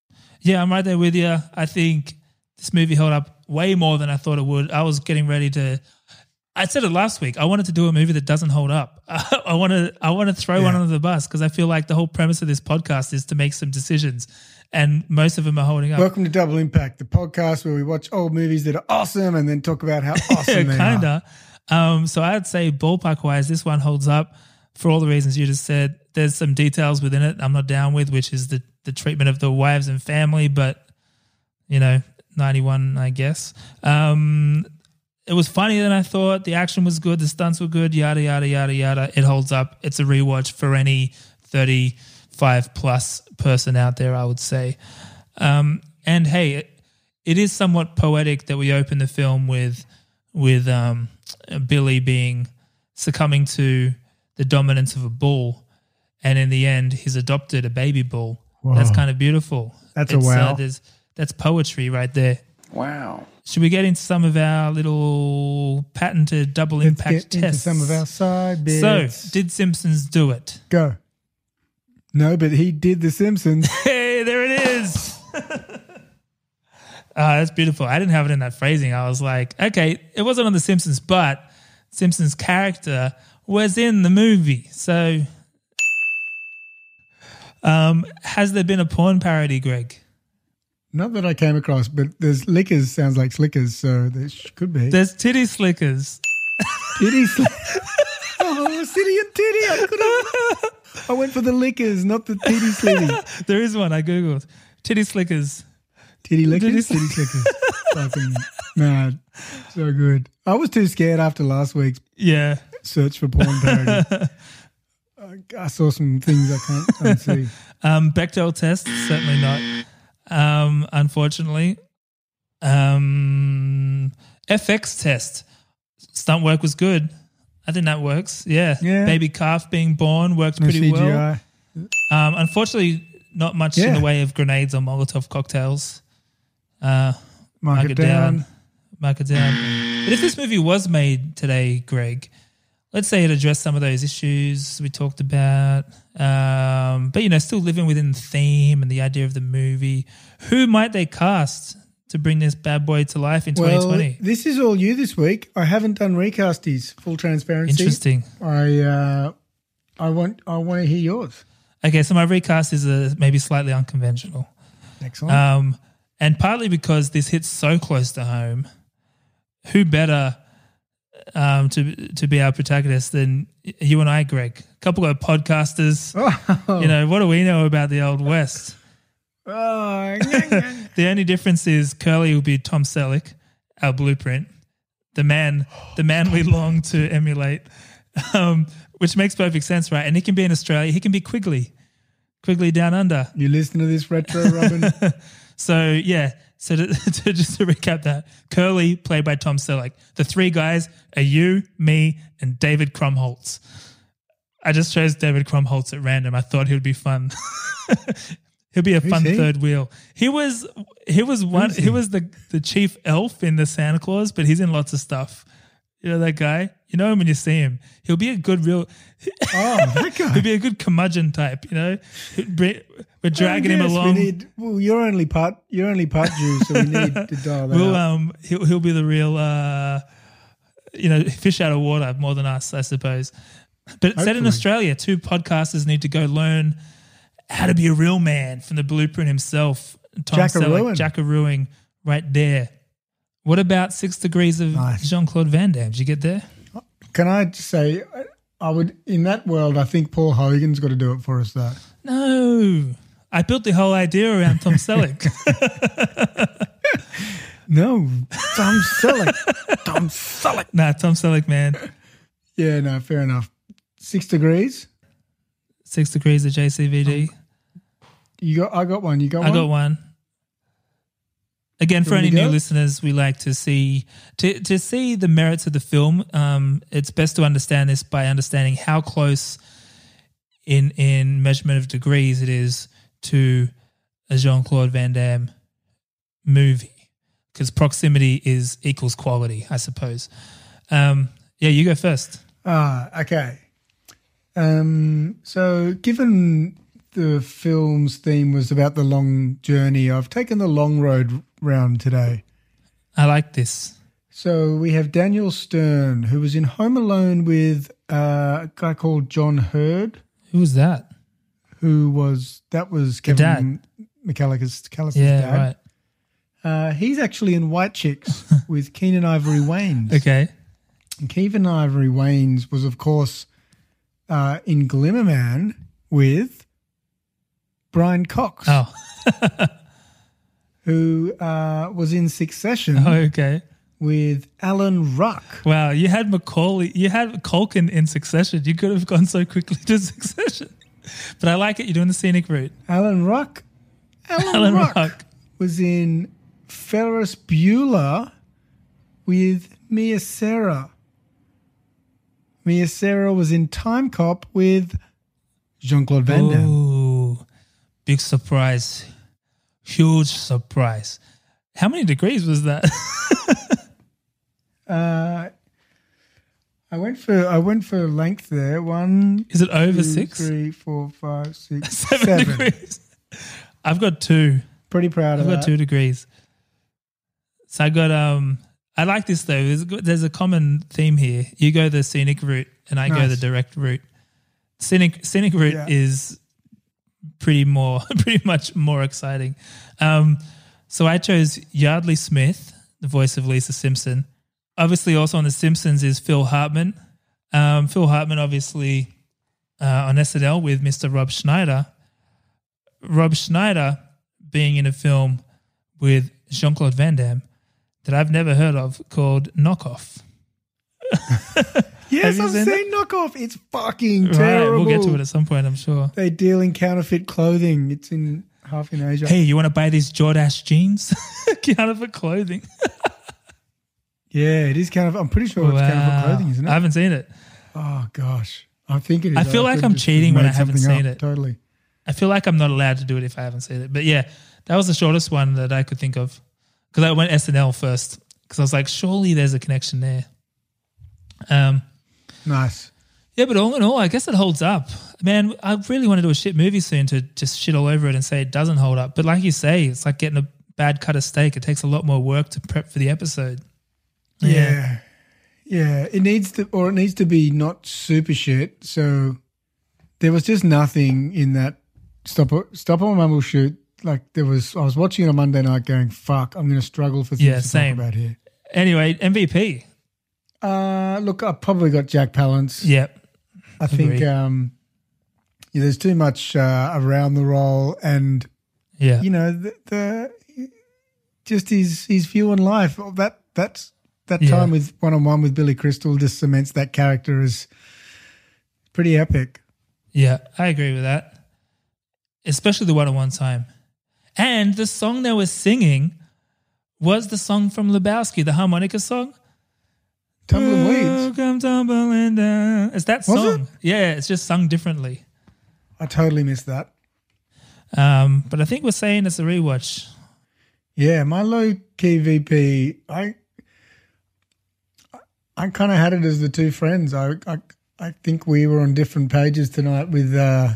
Yeah, I'm right there with you. I think this movie held up way more than I thought it would. I was getting ready to. I said it last week. I wanted to do a movie that doesn't hold up. <laughs> I want to. I want to throw one Yeah. under the bus because I feel like the whole premise of this podcast is to make some decisions, and most of them are holding up. Welcome to Double Impact, the podcast where we watch old movies that are awesome and then talk about how <laughs> awesome they are. kinda. Um, so I'd say ballpark wise, this one holds up for all the reasons you just said. There's some details within it I'm not down with, which is the the treatment of the wives and family, but you know, 91, I guess. Um, it was funnier than I thought. The action was good. The stunts were good. Yada yada yada yada. It holds up. It's a rewatch for any thirty-five plus person out there. I would say. Um, and hey, it, it is somewhat poetic that we open the film with with um, Billy being succumbing to the dominance of a bull, and in the end, he's adopted a baby bull. That's kind of beautiful. That's a It's, wow. there's- that's poetry right there. Wow. Should we get into some of our little patented double Let's impact get into tests? some of our side bits. So, did Simpsons do it? Go. No, but he did The Simpsons. <laughs> Hey, there it is. <laughs> Ah, that's beautiful. I didn't have it in that phrasing. I was like, okay, it wasn't on The Simpsons, but Simpsons' character was in the movie. So, um, has there been a porn parody, Greg? Not that I came across, but there's liquors sounds like slickers, so there could be. There's titty slickers. Titty sli- <laughs> Oh, city and titty. I could have. I went for the liquors, not the titty slickers. <laughs> there is one I googled. Titty slickers. Titty lickers? Titty Titty slickers. Fucking mad. So good. I was too scared after last week's Yeah. search for porn parody. <laughs> I- saw some things I can't unsee. <laughs> Um, Bechdel test, certainly not. Um, unfortunately. Um, FX test, stunt work was good. I think that works. Yeah. Yeah. Baby calf being born worked No pretty well. Um, unfortunately, not much in the way of grenades or Molotov cocktails. Uh, Mark it down. Mark it down. But if this movie was made today, Greg, let's say it addressed some of those issues we talked about, um, but you know, still living within the theme and the idea of the movie, who might they cast to bring this bad boy to life in Well, 2020? this is all you this week. I haven't done recasties. Full transparency. Interesting. I uh, I want I want to hear yours. Okay, so my recast is uh maybe slightly unconventional. Excellent. Um, and partly because this hits so close to home, who better um, to to be our protagonist than you and I, Greg? A couple of podcasters. <laughs> Oh. You know, what do we know about the Old West? Oh, <laughs> The only difference is Curly will be Tom Selleck, our blueprint, the man, the man we long to emulate, <laughs> um, which makes perfect sense, right? And he can be in Australia. He can be Quigley, Quigley down under. you listen to this retro, Robin. So yeah, so to, <laughs> to just to recap that, Curly played by Tom Selleck. The three guys are you, me, and David Krumholtz. I just chose David Krumholtz at random. I thought he would be fun. <laughs> He'll be a Who's fun he? third wheel. He was he was one he? he? was the the chief elf in the Santa Clause, but he's in lots of stuff. You know that guy? You know him when you see him. He'll be a good real Oh, <laughs> that guy. he'll be a good curmudgeon type, you know? We're dragging him Yes, we along. need- well, you're only part. You're only part Jew, so we need <laughs> to dial that We'll um he'll he'll be the real uh you know fish out of water more than us, I suppose. But it's set in Australia. Two podcasters need to go learn how to be a real man from the blueprint himself. Tom Jackarooing. Selleck, Jackarooing, right there. What about Six Degrees of Jean Claude Van Damme? Did you get there? Can I just say, I- would in that world. I think Paul Hogan's got to do it for us, though. No. I built the whole idea around Tom Selleck. <laughs> No, Tom Selleck. Tom Selleck. nah, Tom Selleck, man. Yeah, no, fair enough. Six degrees. Six Degrees of JCVD. You got. I got one. You got I one. got one. Again, for any new listeners, we like to see to to see the merits of the film. Um, it's best to understand this by understanding how close in in measurement of degrees it is to a Jean Claude Van Damme movie, because proximity is equals quality, I suppose. Um, yeah, you go first. Ah, okay. Um, so, given the film's theme was about the long journey, I've taken the long road round today. I like this. So we have Daniel Stern, who was in Home Alone with uh, a guy called John Heard, Who was that? who was that was Kevin McCallister's Callister's Yeah, dad. right. Uh, he's actually in White Chicks <laughs> with Keenen Ivory Wayans. Okay. And Keenen Ivory Wayans was, of course, uh, in Glimmer Man with Brian Cox, Oh, <laughs> who uh, was in Succession oh <laughs> okay. with Alan Ruck. Wow, you had Macaulay, you had Culkin in Succession. You could have gone so quickly to <laughs> Succession, but I like it. You're doing the scenic route. Alan Ruck. Alan, Alan Ruck, Ruck. was in Ferris Bueller with Mia Sara. Mia Sara was in Timecop with Jean Claude Van Damme. Ooh, big surprise, huge surprise. How many degrees was that? <laughs> Uh, I went for I went for length there. One Is it over two, six? Three, four, five, six, <laughs> Seven seven. degrees. I've got two. Pretty proud of it. I've got that. two degrees. So I got um. I like this though. There's, there's a common theme here. You go the scenic route, and I go the direct route. Scenic scenic route Yeah. is pretty more <laughs> pretty much more exciting. Um, so I chose Yeardley Smith, the voice of Lisa Simpson. Obviously, also on The Simpsons is Phil Hartman. Um, Phil Hartman, obviously, uh, on SNL with Mr. Rob Schneider. Rob Schneider being in a film with Jean Claude Van Damme that I've never heard of called Knockoff. <laughs> Yes, I've seen seen knockoff. It's fucking Right, terrible. we'll get to it at some point, I'm sure. They deal in counterfeit clothing. It's in half in Asia. Hey, you want to buy these Jordache jeans? <laughs> Counterfeit clothing. <laughs> yeah, it is counterfeit. I'm pretty sure it's counterfeit Wow. clothing, isn't it? I haven't seen it. Oh gosh, I think it is. I feel like I'm cheating when I haven't seen up. it. Totally. I feel like I'm not allowed to do it if I haven't seen it. But yeah, that was the shortest one that I could think of because I went SNL first because I was like, surely there's a connection there. Um, Nice. yeah, but all in all, I guess it holds up. Man, I really want to do a shit movie soon to just shit all over it and say it doesn't hold up. But like you say, it's like getting a bad cut of steak. It takes a lot more work to prep for the episode. Yeah. yeah, It needs to, or it needs to be not super shit. So there was just nothing in that stop stop or mumble shoot. Like there was, I was watching it on Monday night, going, "Fuck, I'm going to struggle for things Yeah, to same. talk about here." Anyway, MVP. Uh, look, I probably got Jack Palance. Yep. I think um, yeah, there's too much uh, around the role, and Yeah. you know the, the just his his view on life. That that's that Yeah. time with one on one with Billy Crystal just cements that character as pretty epic. Yeah, I agree with that. Especially the one on one time. And the song they were singing was the song from Lebowski, the harmonica song. Tumbling Weeds. Come tumbling down. It's that Was song. Yeah, it's just sung differently. I totally missed that. Um, but I think we're saying it's a rewatch. Yeah, my low key VP, I I kind of had it as the two friends. I, I I think we were on different pages tonight with uh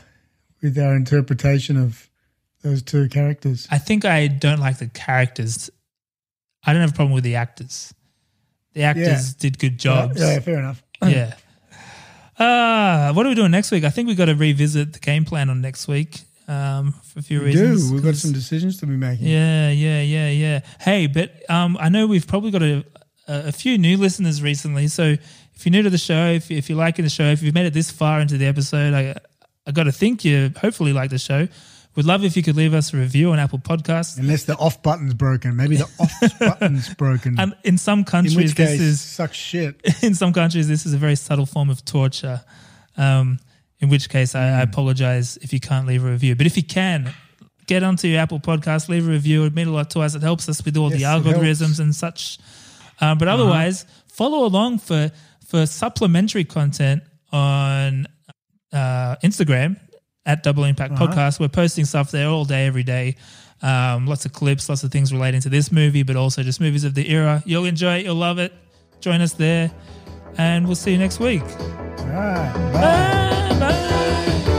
with our interpretation of those two characters. I think I don't like the characters. I don't have a problem with the actors. The actors did good jobs. Yeah, yeah, fair enough. <clears throat> yeah. Uh, what are we doing next week? I think we've got to revisit the game plan on next week um, for a few We reasons. do. We've got 'cause- some decisions to be making. Yeah, yeah, yeah, yeah. Hey, but um, I know we've probably got a, a, a few new listeners recently. So if you're new to the show, if, if you're liking the show, if you've made it this far into the episode, I, I got to think you hopefully like the show. We'd love if you could leave us a review on Apple Podcasts. Unless the off button's broken. Maybe the off <laughs> button's broken. And in some countries, in which this is sucks shit. <laughs> in some countries, this is a very subtle form of torture. Um, in which case, I, I apologize if you can't leave a review. But if you can, get onto your Apple Podcast, leave a review. It would mean a lot to us. It helps us with all Yes, the algorithms and such. Um, but otherwise, follow along for for supplementary content on uh, Instagram at Double Impact Uh-huh. Podcast. We're posting stuff there all day, every day. Um, lots of clips, lots of things relating to this movie, but also just movies of the era. You'll enjoy it. You'll love it. Join us there, and we'll see you next week. All right. Bye. Bye.